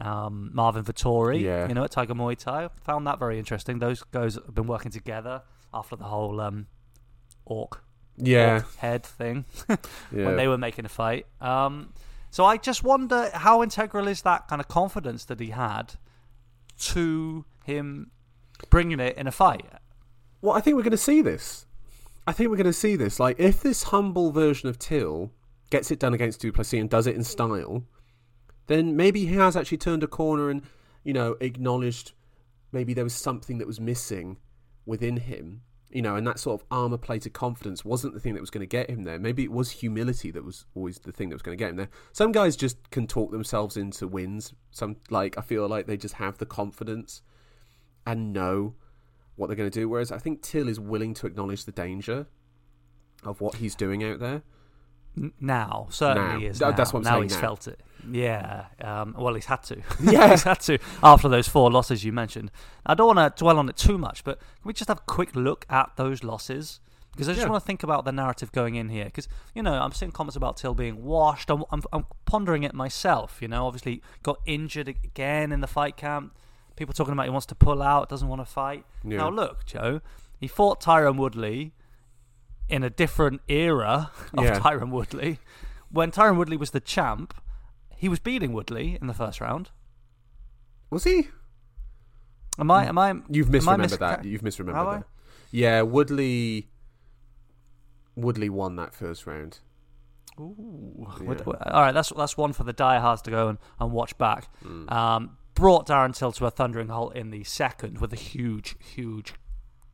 um, Marvin Vettori. Yeah. You know, at Tiger Muay Thai. Found that very interesting. Those guys have been working together after the whole um, orc, Yeah, orc head thing yeah. when they were making a fight. Um, so I just wonder how integral is that kind of confidence that he had to him bringing it in a fight. Well, I think we're going to see this. I think we're going to see this. Like, if this humble version of Till gets it done against Duplessis and does it in style, then maybe he has actually turned a corner and, you know, acknowledged maybe there was something that was missing within him. You know, and that sort of armor plated confidence wasn't the thing that was going to get him there. Maybe it was humility that was always the thing that was going to get him there. Some guys just can talk themselves into wins. Some, like, I feel like they just have the confidence and know what they're going to do. Whereas I think Till is willing to acknowledge the danger of what he's doing out there. N- Now, certainly Now. is. Now. that's what I'm now saying he's now. felt it. Yeah. Um, well, he's had to. Yeah. he's had to after those four losses you mentioned. I don't want to dwell on it too much, but can we just have a quick look at those losses? Because I just Yeah. want to think about the narrative going in here. Because you know, I'm seeing comments about Till being washed. I'm, I'm, I'm pondering it myself. You know, obviously got injured again in the fight camp. People talking about he wants to pull out, doesn't want to fight. Yeah. Now look, Joe, he fought Tyron Woodley in a different era of Yeah. Tyron Woodley. When Tyron Woodley was the champ, he was beating Woodley in the first round. Was he? Am I? Am I? You've misremembered mis- that. You've misremembered I? that. Yeah, Woodley. Woodley won that first round. Ooh. Yeah. Wood- All right, that's that's one for the diehards to go and, and watch back. Mm. Um, brought Darren Till to a thundering halt in the second with a huge, huge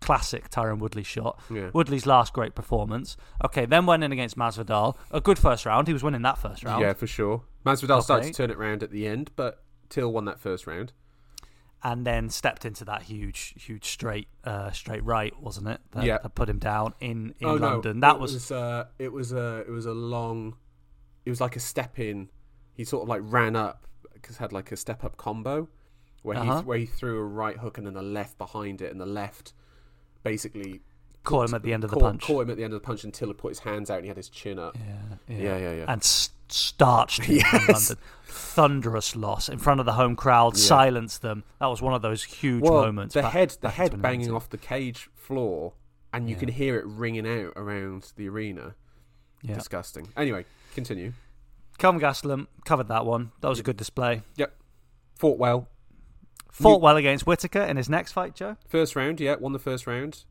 classic Tyron Woodley shot. Yeah. Woodley's last great performance. Okay, then went in against Masvidal. A good first round. He was winning that first round. Yeah, for sure. Masvidal started to turn it around at the end, but Till won that first round. and then stepped into that huge, huge straight, uh, straight right, wasn't it? That, Yeah. that put him down in in oh London. no, that it was, was uh, it was a it was a long. It was like a step in. He sort of like ran up because had like a step up combo where Uh-huh. he where he threw a right hook and then a left behind it, and the left basically caught him at the end of the caught, punch. Caught him at the end of the punch until he put his hands out and he had his chin up. Yeah, Yeah, yeah, yeah. And s- starched him Yes. London. Thunderous loss in front of the home crowd, Yeah. silenced them. That was one of those huge well, moments. the back- head the head banging off the cage floor, and you Yeah. can hear it ringing out around the arena. Yeah. Disgusting. Anyway, continue. Kelvin Gastelum covered that one. That was a good display. Yep. Fought well. Fought well against Whittaker in his next fight, Joe. First round, yeah, won the first round.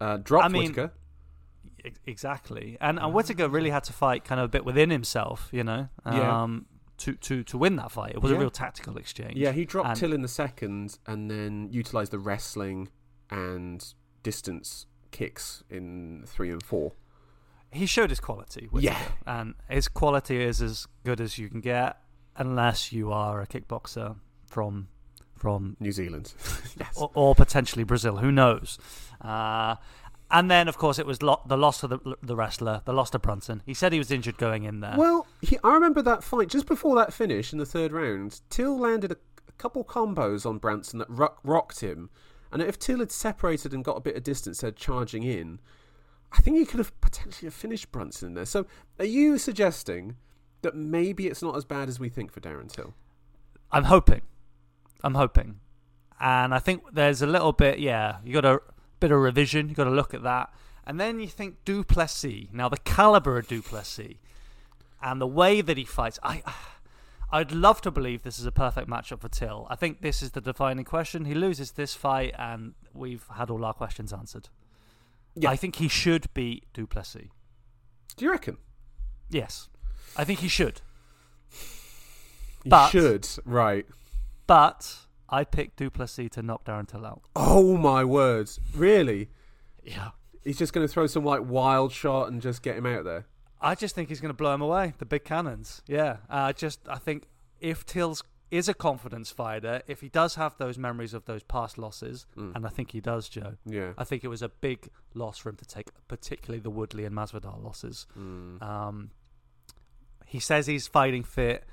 Uh, dropped I mean- Whittaker. Exactly, and and Whittaker really had to fight kind of a bit within himself, you know, Yeah. um, to to to win that fight. It was a real tactical exchange. Yeah, he dropped and- Till in the second, and then utilized the wrestling and distance kicks in three and four. he showed his quality. Whittaker, Yeah. and his quality is as good as you can get, unless you are a kickboxer from from New Zealand. yes. or, or potentially Brazil. Who knows? Uh, and then, of course, it was lo- the loss of the, the wrestler, the loss to Brunson. He said he was injured going in there. Well, he, I remember that fight just before that finish in the third round. Till landed a, a couple combos on Brunson that rock, rocked him, and if Till had separated and got a bit of distance, said charging in, I think he could have potentially finished Brunson in there. So, are you suggesting that maybe it's not as bad as we think for Darren Till? I'm hoping. I'm hoping. And I think there's a little bit, yeah, you got a bit of revision, you got to look at that. And then you think Duplessis. Now, the caliber of Duplessis and the way that he fights, I. I'd love to believe this is a perfect matchup for Till. I think this is the defining question. He loses this fight, and we've had all our questions answered. Yeah. I think he should beat Duplessis. Do you reckon? Yes, I think he should. He But- should, right. But I picked Duplessis to knock Darren Till out. Oh my words. Really? Yeah. He's just going to throw some like wild shot and just get him out there. I just think he's going to blow him away. The big cannons. Yeah. I just I think if Tills is a confidence fighter, if he does have those memories of those past losses, Mm. and I think he does, Joe. Yeah. I think it was a big loss for him to take, particularly the Woodley and Masvidal losses. Mm. Um, he says he's fighting fit.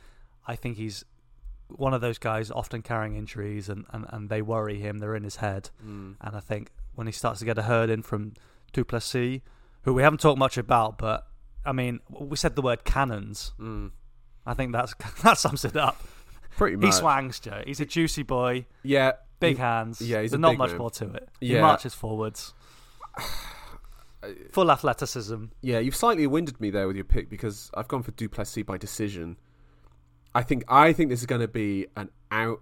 I think he's one of those guys often carrying injuries, and, and, and they worry him. They're in his head, Mm. and I think when he starts to get a herd in from Duplessis, who we haven't talked much about, but I mean, we said the word cannons. Mm. I think that's that sums it up. Pretty much. He swangs, Joe. He's a juicy boy, Yeah. big hands. yeah, he's a There's not much man. more to it. He marches forwards. Full athleticism. Yeah, you've slightly winded me there with your pick because I've gone for Duplessis by decision. I think I think this is going to be an out,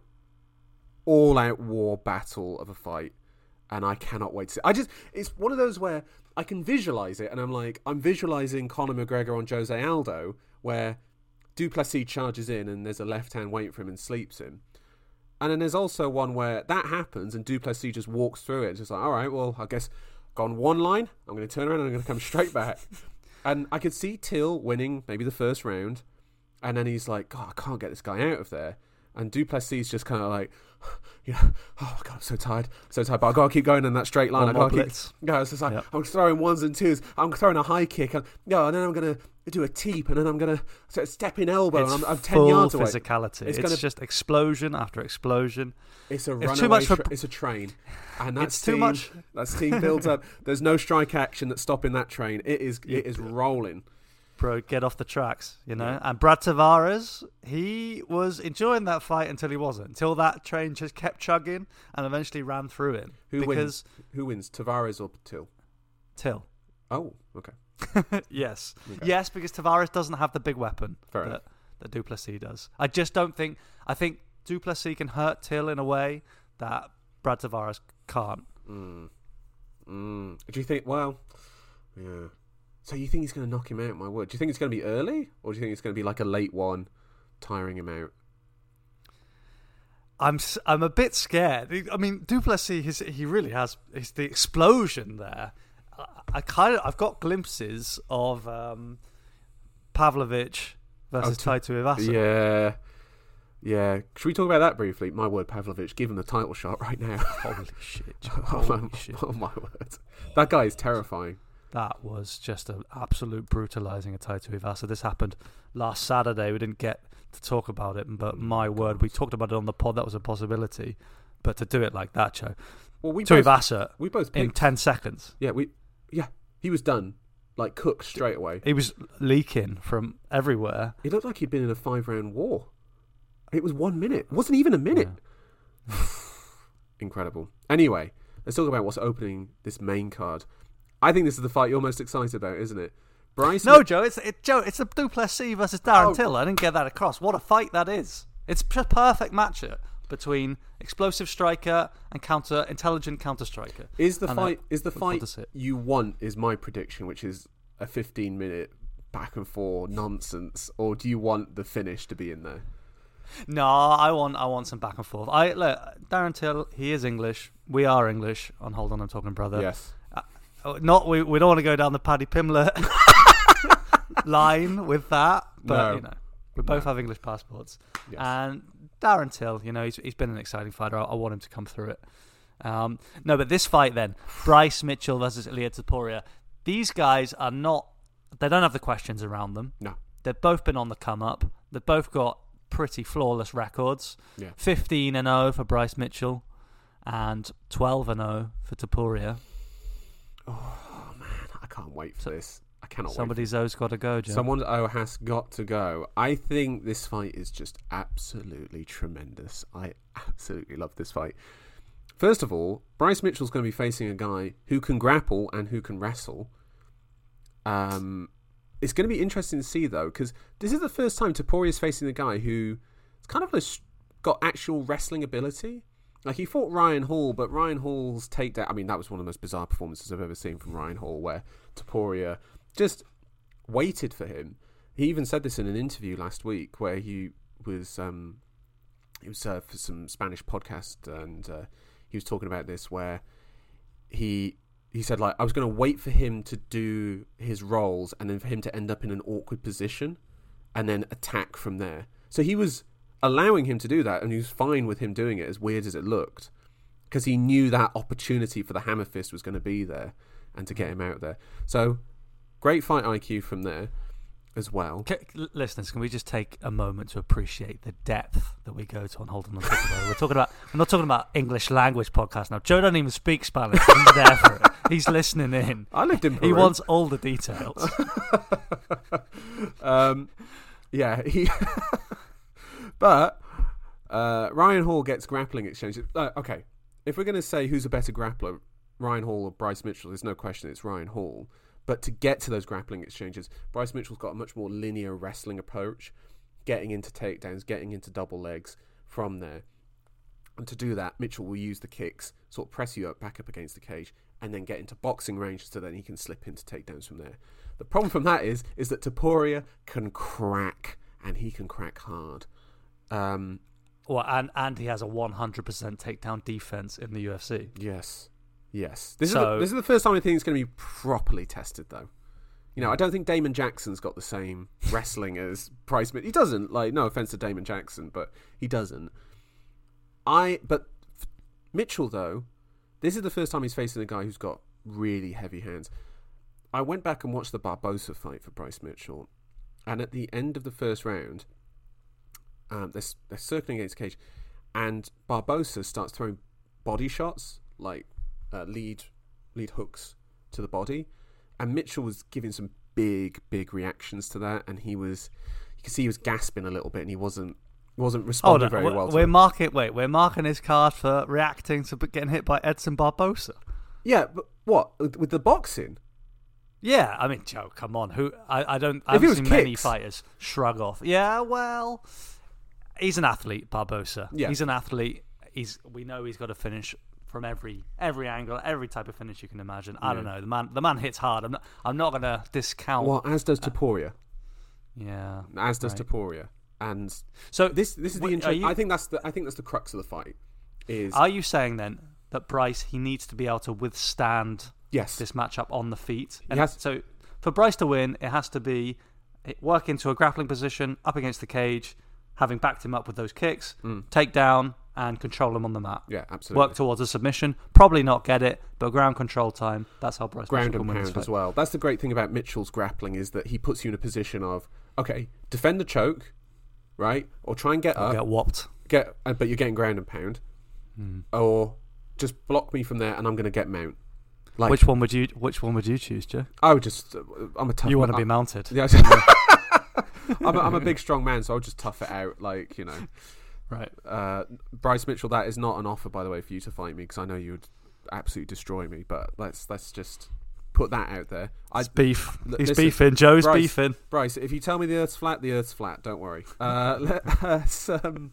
all out war battle of a fight, and I cannot wait to see. I just it's one of those where I can visualize it, and I'm like I'm visualizing Conor McGregor on Jose Aldo, where Duplessis charges in and there's a left hand waiting for him and sleeps him. And then there's also one where that happens and Duplessis just walks through it. It's just like, all right, well, I guess gone one line. I'm going to turn around and I'm going to come straight back. and I could see Till winning maybe the first round. And then he's like, God, I can't get this guy out of there. And Duplessis just kind of like, you know, oh God, I'm so tired, so tired. But I gotta keep going in that straight line. One I gotta keep. Blitz. Yeah, it's just like yep. I'm throwing ones and twos. I'm throwing a high kick. And, yeah, and then I'm gonna do a teep, and then I'm gonna sort of step in elbow, It's and I'm, I'm ten yards away. physicality. It's It's, gonna- just explosion after explosion. It's a It's too much for- tra- it's a train, and that's too team, much- That's team builds up. There's no strike action that's stopping that train. It is. It is rolling. Bro, get off the tracks, you know. Yeah. And Brad Tavares, he was enjoying that fight until he wasn't. Until that train just kept chugging and eventually ran through him. Who wins? Who wins? Tavares or Till? Till. Oh, okay. yes. Okay. Yes, because Tavares doesn't have the big weapon Fair that, enough. that Duplessis does. I just don't think. I think Duplessis can hurt Till in a way that Brad Tavares can't. Mm. Mm. Do you think? Well, yeah. So you think he's going to knock him out? My word. Do you think it's going to be early, or do you think it's going to be like a late one, tiring him out? I'm I'm a bit scared. I mean, Duplessis, his, he really has. The explosion there. I, I kind of I've got glimpses of um, Pavlovich versus t- Tai Tuivasa. Yeah. Yeah. Should we talk about that briefly? My word, Pavlovich, give him the title shot right now. Holy shit! oh, Holy my, shit! oh my word. That guy is terrifying. That was just an absolute brutalizing of Tai Tuivasa. This happened last Saturday. We didn't get to talk about it, but mm, my word, we talked about it on the pod. That was a possibility, but to do it like that, Joe, Well, we to both, Tuivasa we both in ten seconds. yeah, we yeah, he was done. Like cooked straight away. He was leaking from everywhere. It looked like he'd been in a five round war. It was one minute. It wasn't even a minute. Incredible. Anyway, let's talk about what's opening this main card. I think this is the fight you're most excited about, isn't it? Bryce. No, Joe, it's it, Joe. It's a Duplessis versus Darren Oh. Till. I didn't get that across. What a fight that is! It's a perfect matchup between explosive striker and counter intelligent counter striker. is the And I fight is the fight to see it. you want? Is my prediction, which is a 15 minute back and forth nonsense, or do you want the finish to be in there? No, I want I want some back and forth. I look Darren Till. He is English. We are English. On hold on, I'm talking brother. yes. Oh, Not we. We don't want to go down the Paddy Pimblett line with that, but No. you know, we both No. have English passports. Yes. And Darren Till, you know, he's he's been an exciting fighter. I, I want him to come through it. Um, no, but this fight then, Bryce Mitchell versus Ilya Topuria. These guys are not. They don't have the questions around them. no. They've both been on the come up. They've both got pretty flawless records. Yeah. 15 and 0 for Bryce Mitchell and 12 and 0 for Topuria. Oh man, I can't wait for this. I cannot wait. Somebody's O's got to go, Joe. Someone's O has got to go. I think this fight is just absolutely tremendous. I absolutely love this fight. First of all, Bryce Mitchell's going to be facing a guy who can grapple and who can wrestle. Um, it's going to be interesting to see though, because this is the first time Topuria is facing a guy who it's kind of a, got actual wrestling ability. Like he fought Ryan Hall, but Ryan Hall's takedown. I mean, that was one of the most bizarre performances I've ever seen from Ryan Hall, where Topuria just waited for him. He even said this in an interview last week, where he was um, he was uh, for some Spanish podcast, and uh, he was talking about this, where he he said like I was going to wait for him to do his roles, and then for him to end up in an awkward position, and then attack from there. So he was allowing him to do that, and he was fine with him doing it, as weird as it looked, because he knew that opportunity for the hammer fist was going to be there, and to get him out there. So great fight IQ from there. as well. L- listeners, can we just take a moment to appreciate the depth that we go to on Hold On to Football? We're talking about we're not talking about English language podcast now. Joe doesn't even speak Spanish. He's there for it. He's listening in. I lived in Peru. He wants all the details. um, yeah, he. but uh, Ryan Hall gets grappling exchanges. Uh, okay, if we're going to say who's a better grappler, Ryan Hall or Bryce Mitchell, there's no question it's Ryan Hall. But to get to those grappling exchanges, Bryce Mitchell's got a much more linear wrestling approach, getting into takedowns, getting into double legs from there. And to do that, Mitchell will use the kicks, sort of press you up back up against the cage, and then get into boxing range so then he can slip into takedowns from there. The problem from that is is that Topuria can crack, and he can crack hard. Um, well, and and he has a 100% takedown defense in the UFC. yes, yes. This is the, this is the first time I think it's going to be properly tested, though. You know, I don't think Damon Jackson's got the same wrestling as Price. He doesn't. Like, no offense to Damon Jackson, but he doesn't. I but Mitchell though, this is the first time he's facing a guy who's got really heavy hands. I went back and watched the Barbosa fight for Bryce Mitchell, and at the end of the first round, um, they're, they're circling against the cage, and Barbosa starts throwing body shots like uh, lead lead hooks to the body, and Mitchell was giving some big big reactions to that, and he was you can see he was gasping a little bit, and he wasn't wasn't responding very we're, well. To we're marking. Wait, we're marking his card for reacting to getting hit by Edson Barbosa. Yeah, but what with, the boxing? Yeah, I mean, Joe, come on. Who I, I don't. If I it haven't was seen many fighters shrug off. Yeah, well, he's an athlete, Barbosa. Yeah. he's an athlete. He's we know he's got to finish from every every angle, every type of finish you can imagine. I don't know. The man the man hits hard. I'm not. I'm not going to discount. Well, as does uh, Topuria, Yeah. as does right. Topuria, and So this this is the intro- I think that's the I think that's the crux of the fight. Is Are you saying then that Bryce he needs to be able to withstand yes, this matchup on the feet? And has- so for Bryce to win, it has to be it- work into a grappling position up against the cage, having backed him up with those kicks, take down and control him on the mat. Mm. yeah, absolutely. Work towards a submission. Probably not get it, but ground control time. That's how Bryce ground Mitchell and pound as well. That's the great thing about Mitchell's grappling is that he puts you in a position of okay, defend the choke, right, or try and get up, Get whopped. get, uh, but you're getting ground and pound, Hmm. or just block me from there and I'm going to get mount. Like Which one would you? Which one would you choose, Joe? I would just, uh, I'm a tough. You want to be mounted. Yeah, I'm, a, I'm a big strong man, so I'll just tough it out. Like you know, Right. uh, Bryce Mitchell. That is not an offer, by the way, for you to fight me because I know you would absolutely destroy me. But let's let's just put that out there. I, It's beef. L- He's listen, beefing. Joe's Bryce, beefing. Bryce, if you tell me the Earth's flat, the Earth's flat. Don't worry. Uh, let us. Um,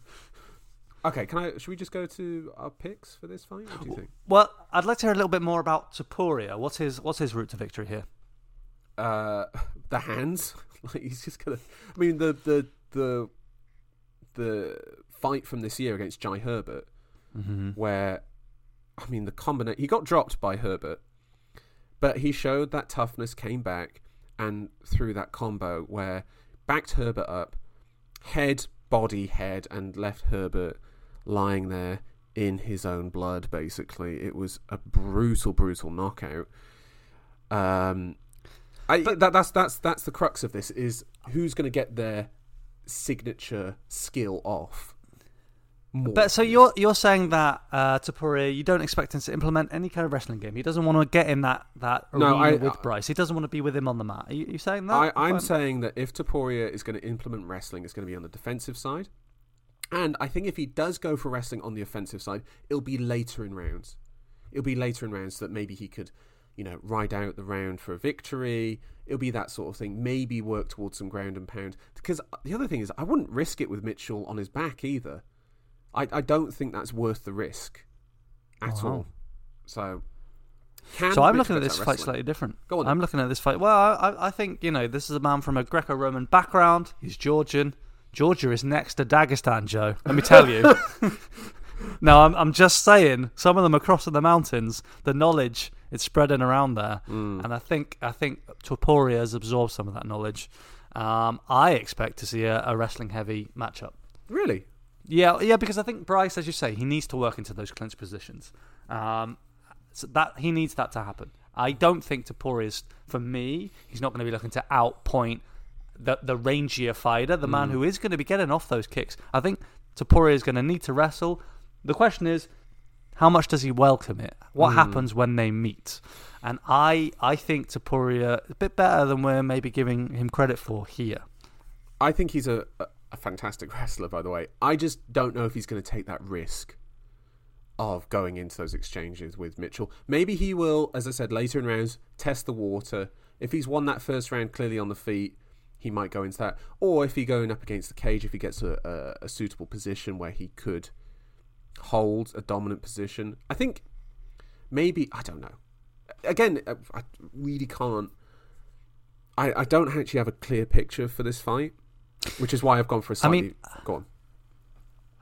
okay, can I? Should we just go to our picks for this fight? What do you think? Well, I'd like to hear a little bit more about Topuria. What's his What's his route to victory here? Uh, the hands. like he's just gonna. I mean, the the the the fight from this year against Jai Herbert, Mm-hmm. where I mean the combination. He got dropped by Herbert, but he showed that toughness, came back, and through that combo where backed Herbert up, head, body, head, and left Herbert lying there in his own blood. Basically, it was a brutal, brutal knockout. Um, I, that, that's that's that's the crux of this: is who's going to get their signature skill off. More But so you're you're saying that uh, Topuria, you don't expect him to implement any kind of wrestling game. He doesn't want to get in that that No, arena I- with I- Bryce. He doesn't want to be with him on the mat. Are you, you saying that? I, I'm Fine. saying that if Topuria is going to implement wrestling, it's going to be on the defensive side. And I think if he does go for wrestling on the offensive side, it'll be later in rounds. It'll be later in rounds that maybe he could, you know, ride out the round for a victory. It'll be that sort of thing. Maybe work towards some ground and pound. Because the other thing is, I wouldn't risk it with Mitchell on his back either. I, I don't think that's worth the risk at Wow. all. So, So I'm Mitchell looking at this fight slightly different. Go on. I'm looking at this fight. Well, I, I- I think you know this is a man from a Greco-Roman background. He's Georgian. Georgia is next to Dagestan, Joe. Let me tell you. no, I'm I'm just saying. Some of them are crossing the mountains. The knowledge is spreading around there, Mm. and I think I think Topuria has absorbed some of that knowledge. Um, I expect to see a, a wrestling-heavy matchup. Really? Yeah, yeah, because I think Bryce, as you say, he needs to work into those clinch positions. Um, so that he needs that to happen. I don't think Topuria's for me. He's not going to be looking to outpoint the the rangier fighter, the Mm. man who is going to be getting off those kicks. I think Topuria is going to need to wrestle. The question is, how much does he welcome it? What Mm. happens when they meet? And I I think Topuria a bit better than we're maybe giving him credit for here. I think he's a, a, a fantastic wrestler, by the way. I just don't know if he's going to take that risk of going into those exchanges with Mitchell. Maybe he will, as I said, later in rounds, test the water. If he's won that first round clearly on the feet, he might go into that. Or if he going up against the cage, if he gets a, a, a suitable position where he could hold a dominant position. I think maybe, I don't know. Again, uh, I really can't. I, I don't actually have a clear picture for this fight, which is why I've gone for a I slightly. mean- go on.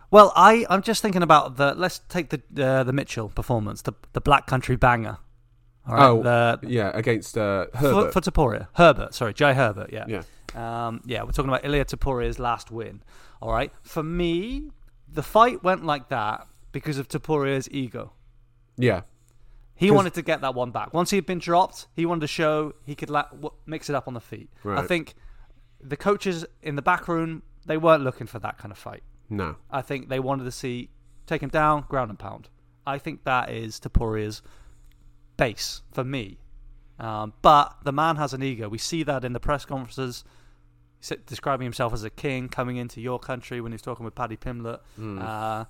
Well, I I'm just thinking about the let's take the uh, the Mitchell performance, the the Black Country Banger. All right, Oh, the, Yeah, against uh, for, Herbert. for Topuria, Herbert. Sorry, Jai Herbert. Yeah. yeah. Um, yeah, we're talking about Ilya Topuria's last win. All right. For me, the fight went like that because of Topuria's ego. Yeah. He wanted to get that one back. Once he had been dropped, he wanted to show he could la- w- mix it up on the feet. I think the coaches in the back room they weren't looking for that kind of fight. No. I think they wanted to see take him down, ground and pound. I think that is Topuria's base for me. Um, but the man has an ego. We see that in the press conferences, describing himself as a king coming into your country when he's talking with Paddy Pimblett. Mm. Uh,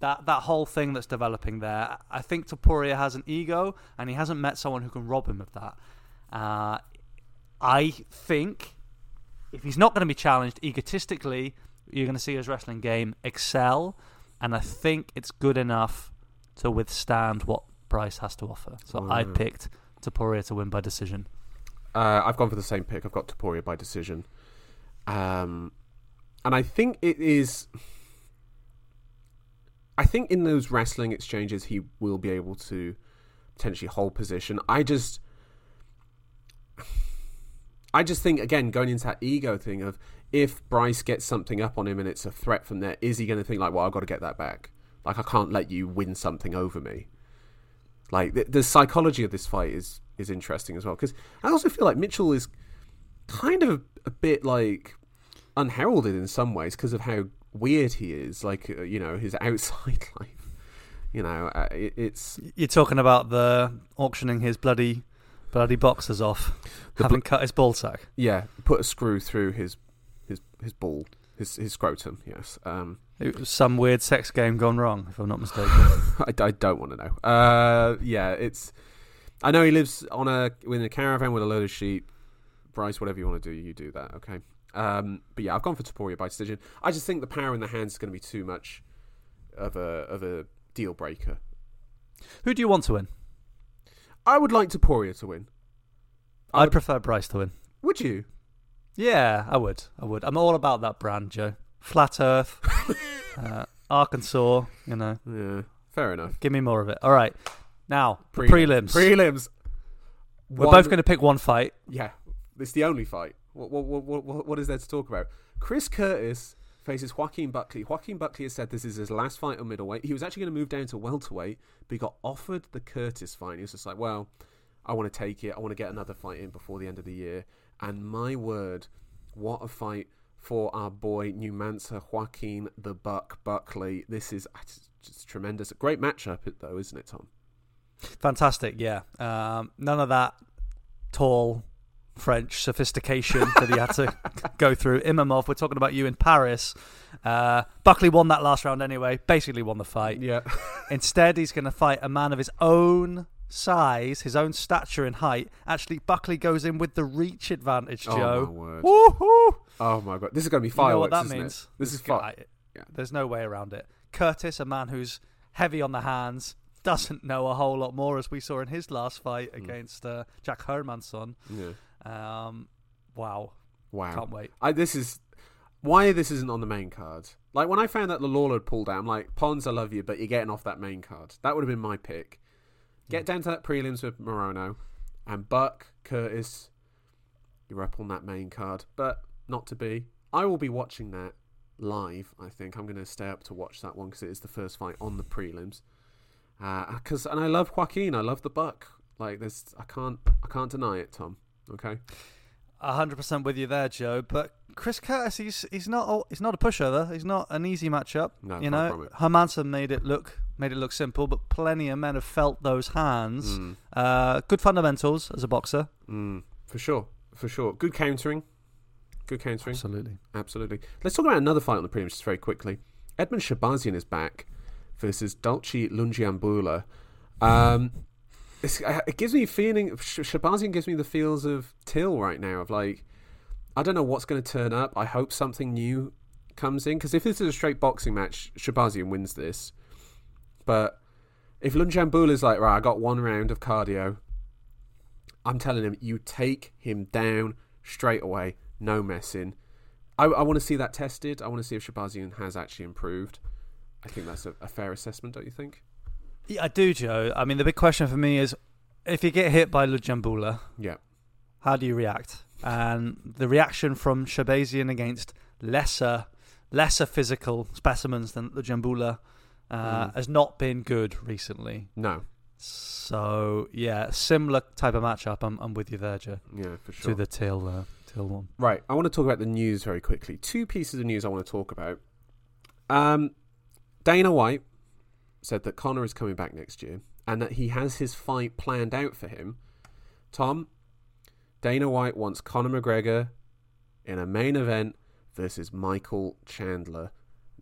that that whole thing that's developing there. I think Topuria has an ego, and he hasn't met someone who can rob him of that. Uh, I think if he's not going to be challenged egotistically, you're going to see his wrestling game excel, and I think it's good enough to withstand what Bryce has to offer. So I picked Topuria to win by decision. Uh, I've gone for the same pick. I've got Topuria by decision. Um, and I think it is. I think in those wrestling exchanges, he will be able to potentially hold position. I just. I just think, again, going into that ego thing of if Bryce gets something up on him and it's a threat from there, is he going to think, like, well, I've got to get that back? Like, I can't let you win something over me. Like, the, the psychology of this fight is, is interesting as well. Because I also feel like Mitchell is kind of a bit, like, unheralded in some ways because of how weird he is. Like, uh, you know, his outside life. You know, uh, it, it's. You're talking about the auctioning his bloody bloody boxers off, The having cut his ball sack. Yeah, put a screw through his his his ball, his his scrotum. Yes. Um, It was some weird sex game gone wrong, if I'm not mistaken. I, I don't want to know. Uh, yeah, it's. I know he lives on a in a caravan with a load of sheep. Bryce, whatever you want to do, you do that. Okay. Um, but yeah, I've gone for Topuria by decision. I just think the power in the hands is going to be too much of a of a deal breaker. Who do you want to win? I would like Topuria to win. I I'd would- prefer Bryce to win. Would you? Yeah, I would. I would. I'm all about that brand, Joe. Flat Earth, uh, Arkansas. You know, Yeah. Fair enough. give me more of it. All right. Now prelims. Prelims. We're One- both going to pick one fight. Yeah, it's the only fight. What what, what what what is there to talk about? Chris Curtis faces Joaquin Buckley. Joaquin Buckley has said this is his last fight on middleweight. He was actually going to move down to welterweight, but he got offered the Curtis fight. He was just like, "Well, I want to take it. I want to get another fight in before the end of the year." And my word, what a fight for our boy New Mansa Joaquin the Buck Buckley. This is it's just tremendous. A great matchup, though, isn't it, Tom? Fantastic. Yeah. Um, none of that tall French sophistication that he had to go through. Imavov, we're talking about you in Paris. Uh, Buckley won that last round anyway. Basically won the fight. Yeah. Instead, he's going to fight a man of his own size, his own stature and height. Actually, Buckley goes in with the reach advantage, Oh my Joe. word. Woohoo! Oh my god. This is going to be fireworks, You know what that isn't it? means? This is fun. Yeah. There's no way around it. Curtis, a man who's heavy on the hands, doesn't know a whole lot more, as we saw in his last fight Hmm. against uh, Jack Hermansson. Yeah. Um, wow, Wow. can't wait. I, this is why this isn't on the main card. Like when I found that the Lawler had pulled out, I'm like, Pons, I love you, but you're getting off that main card. That would have been my pick. Get down to that prelims with Morono and Buck Curtis. You're up on that main card, but not to be. I will be watching that live. I think I'm going to stay up to watch that one because it is the first fight on the prelims. Because and I love Joaquin. I love the Buck. Like there's, I can't, I can't deny it, Tom. Okay. hundred percent with you there, Joe. But Chris Curtis, he's he's not a, he's not a pushover. He's not an easy matchup. No, you know, from it. Hermansson made it look made it look simple, but plenty of men have felt those hands. Mm, Uh, good fundamentals as a boxer. mm, for sure, for sure. Good countering. Good countering. Absolutely. Absolutely. Let's talk about another fight on the prelims just very quickly. Edmen Shahbazyan is back versus Dalcha Lungiambula. Um, it's, it gives me feeling. Sh- Shahbazyan gives me the feels of Till right now. Of like, I don't know what's going to turn up. I hope something new comes in because if this is a straight boxing match, Shahbazyan wins this. But if Lungiambula is like, right, I got one round of cardio. I'm telling him, you take him down straight away, no messing. I, I want to see that tested. I want to see if Shahbazyan has actually improved. I think that's a, a fair assessment, don't you think? Yeah, I do, Joe. I mean, the big question for me is, if you get hit by Lungiambula, Yeah. how do you react? And the reaction from Shahbazyan against lesser, lesser physical specimens than Lungiambula uh, Mm. has not been good recently. No. So yeah, similar type of matchup. I'm, I'm with you there, Joe. Yeah, for sure. To the till, uh, till one. Right. I want to talk about the news very quickly. Two pieces of news I want to talk about. Um, Dana White said that Conor is coming back next year and that he has his fight planned out for him. Tom, Dana White wants Conor McGregor in a main event versus Michael Chandler.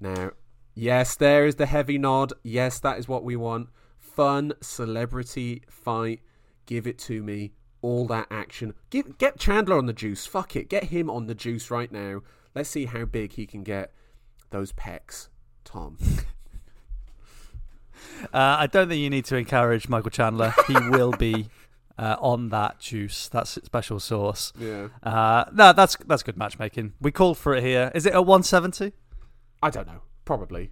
Now, yes, there is the heavy nod. Yes, that is what we want. Fun celebrity fight. Give it to me. All that action. Get Chandler on the juice. Fuck it. Get him on the juice right now. Let's see how big he can get those pecs, Tom. Uh, I don't think you need to encourage Michael Chandler. He will be uh, on that juice, that s- special sauce. Yeah. Uh, no, that's that's good matchmaking. We called for it here. Is it a 170? I don't know. Probably.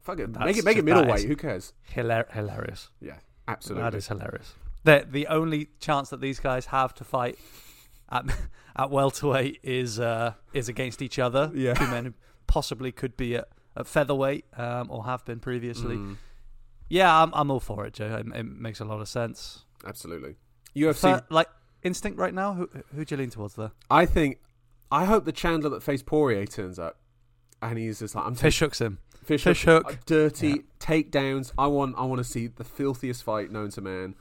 Fuck it. That's Make it make it middleweight. Who cares? Hilar- hilarious. Yeah. Absolutely. That is hilarious. The the only chance that these guys have to fight at at welterweight is uh, is against each other. Yeah. Two men who possibly could be at, at featherweight um, or have been previously. Mm, Yeah, I'm I'm all for it, Joe. It, it makes a lot of sense. absolutely. UFC. So, like instinct right now. Who who do you lean towards there? I think. I hope the Chandler that faced Poirier turns up, and he's just like I'm Fish hooks him. Fish, Fish hook, hook. uh, dirty Yeah. takedowns. I want. I want to see the filthiest fight known to man.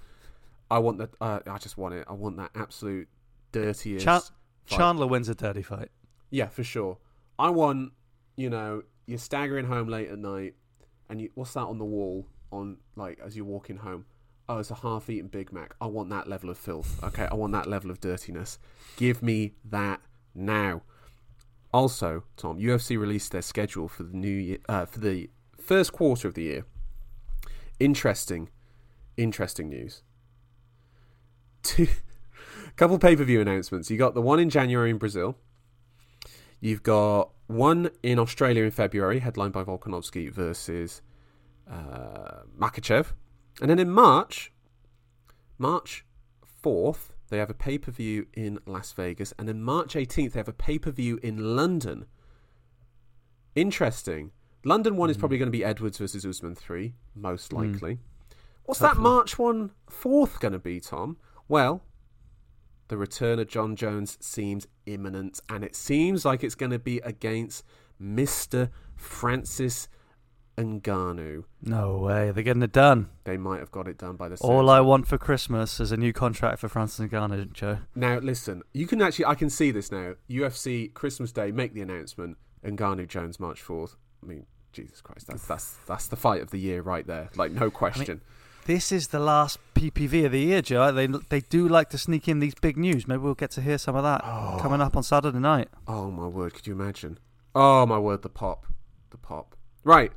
I want that. Uh, I just want it. I want that absolute dirtiest. Fight. Chandler wins a dirty fight. Yeah, for sure. I want. You know, you're staggering home late at night, and you, what's that on the wall? On like as you're walking home. Oh, it's a half-eaten Big Mac. I want that level of filth. Okay, I want that level of dirtiness. Give me that now. Also, Tom, UFC released their schedule for the new year, uh, for the first quarter of the year. Interesting, interesting news. Two, couple pay per view announcements. You got the one in January in Brazil. You've got one in Australia in February, headlined by Volkanovski versus uh, Makhachev, and then in March, March fourth, they have a pay per view in Las Vegas, and then March eighteenth, they have a pay per view in London. Interesting. London one is probably going to be Edwards versus Usman three, most likely. What's that Hopefully. March one fourth going to be, Tom? Well, the return of Jon Jones seems imminent, and it seems like it's going to be against Mister Francis Ngannou. No way. They're getting it done. They might have got it done by the. All I want for Christmas is a new contract for Francis Ngannou, Joe. Now listen, you can actually I can see this now. UFC Christmas Day make the announcement. Ngannou Jones March fourth. I mean, Jesus Christ, that's that's that's the fight of the year right there. Like no question. This is the last PPV of the year, Joe. They they do like to sneak in these big news. Maybe we'll get to hear some of that Oh. coming up on Saturday night. Oh my word, could you imagine? Oh my word, the pop. The pop. Right.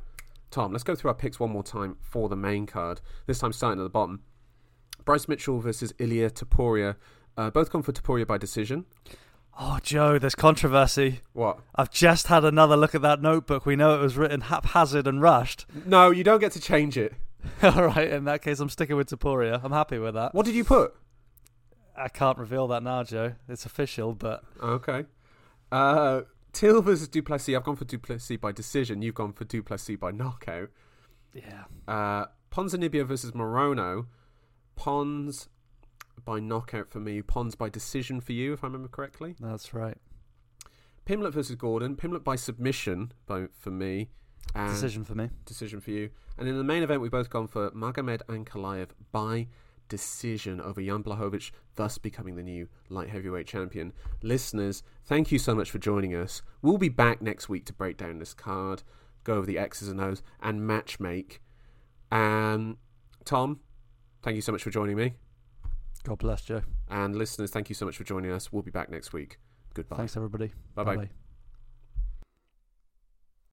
Tom, let's go through our picks one more time for the main card. This time starting at the bottom. Bryce Mitchell versus Ilya Topuria. Uh, both gone for Topuria by decision. Oh, Joe, there's controversy. What? I've just had another look at that notebook. We know it was written haphazard and rushed. No, you don't get to change it. All right, in that case, I'm sticking with Topuria. I'm happy with that. What did you put? I can't reveal that now, Joe. It's official, but Okay. Uh, Till versus Duplessis. I've gone for Duplessis by decision. You've gone for Duplessis by knockout. yeah. Uh, Ponzinibbio versus Morono. Pons. by knockout for me. Pons by decision for you, if I remember correctly. That's right. Pimblett versus Gordon. Pimblett by submission by, for me. And Decision for me. decision for you. And in the main event, we've both gone for Magomed and Ankalaev by decision over Jan Blachowicz, thus becoming the new light heavyweight champion. Listeners, thank you so much for joining us. We'll be back next week to break down this card, go over the X's and O's, and matchmake. And Tom, thank you so much for joining me. God bless Joe. And listeners, thank you so much for joining us. We'll be back next week. Goodbye. Thanks everybody. Bye bye.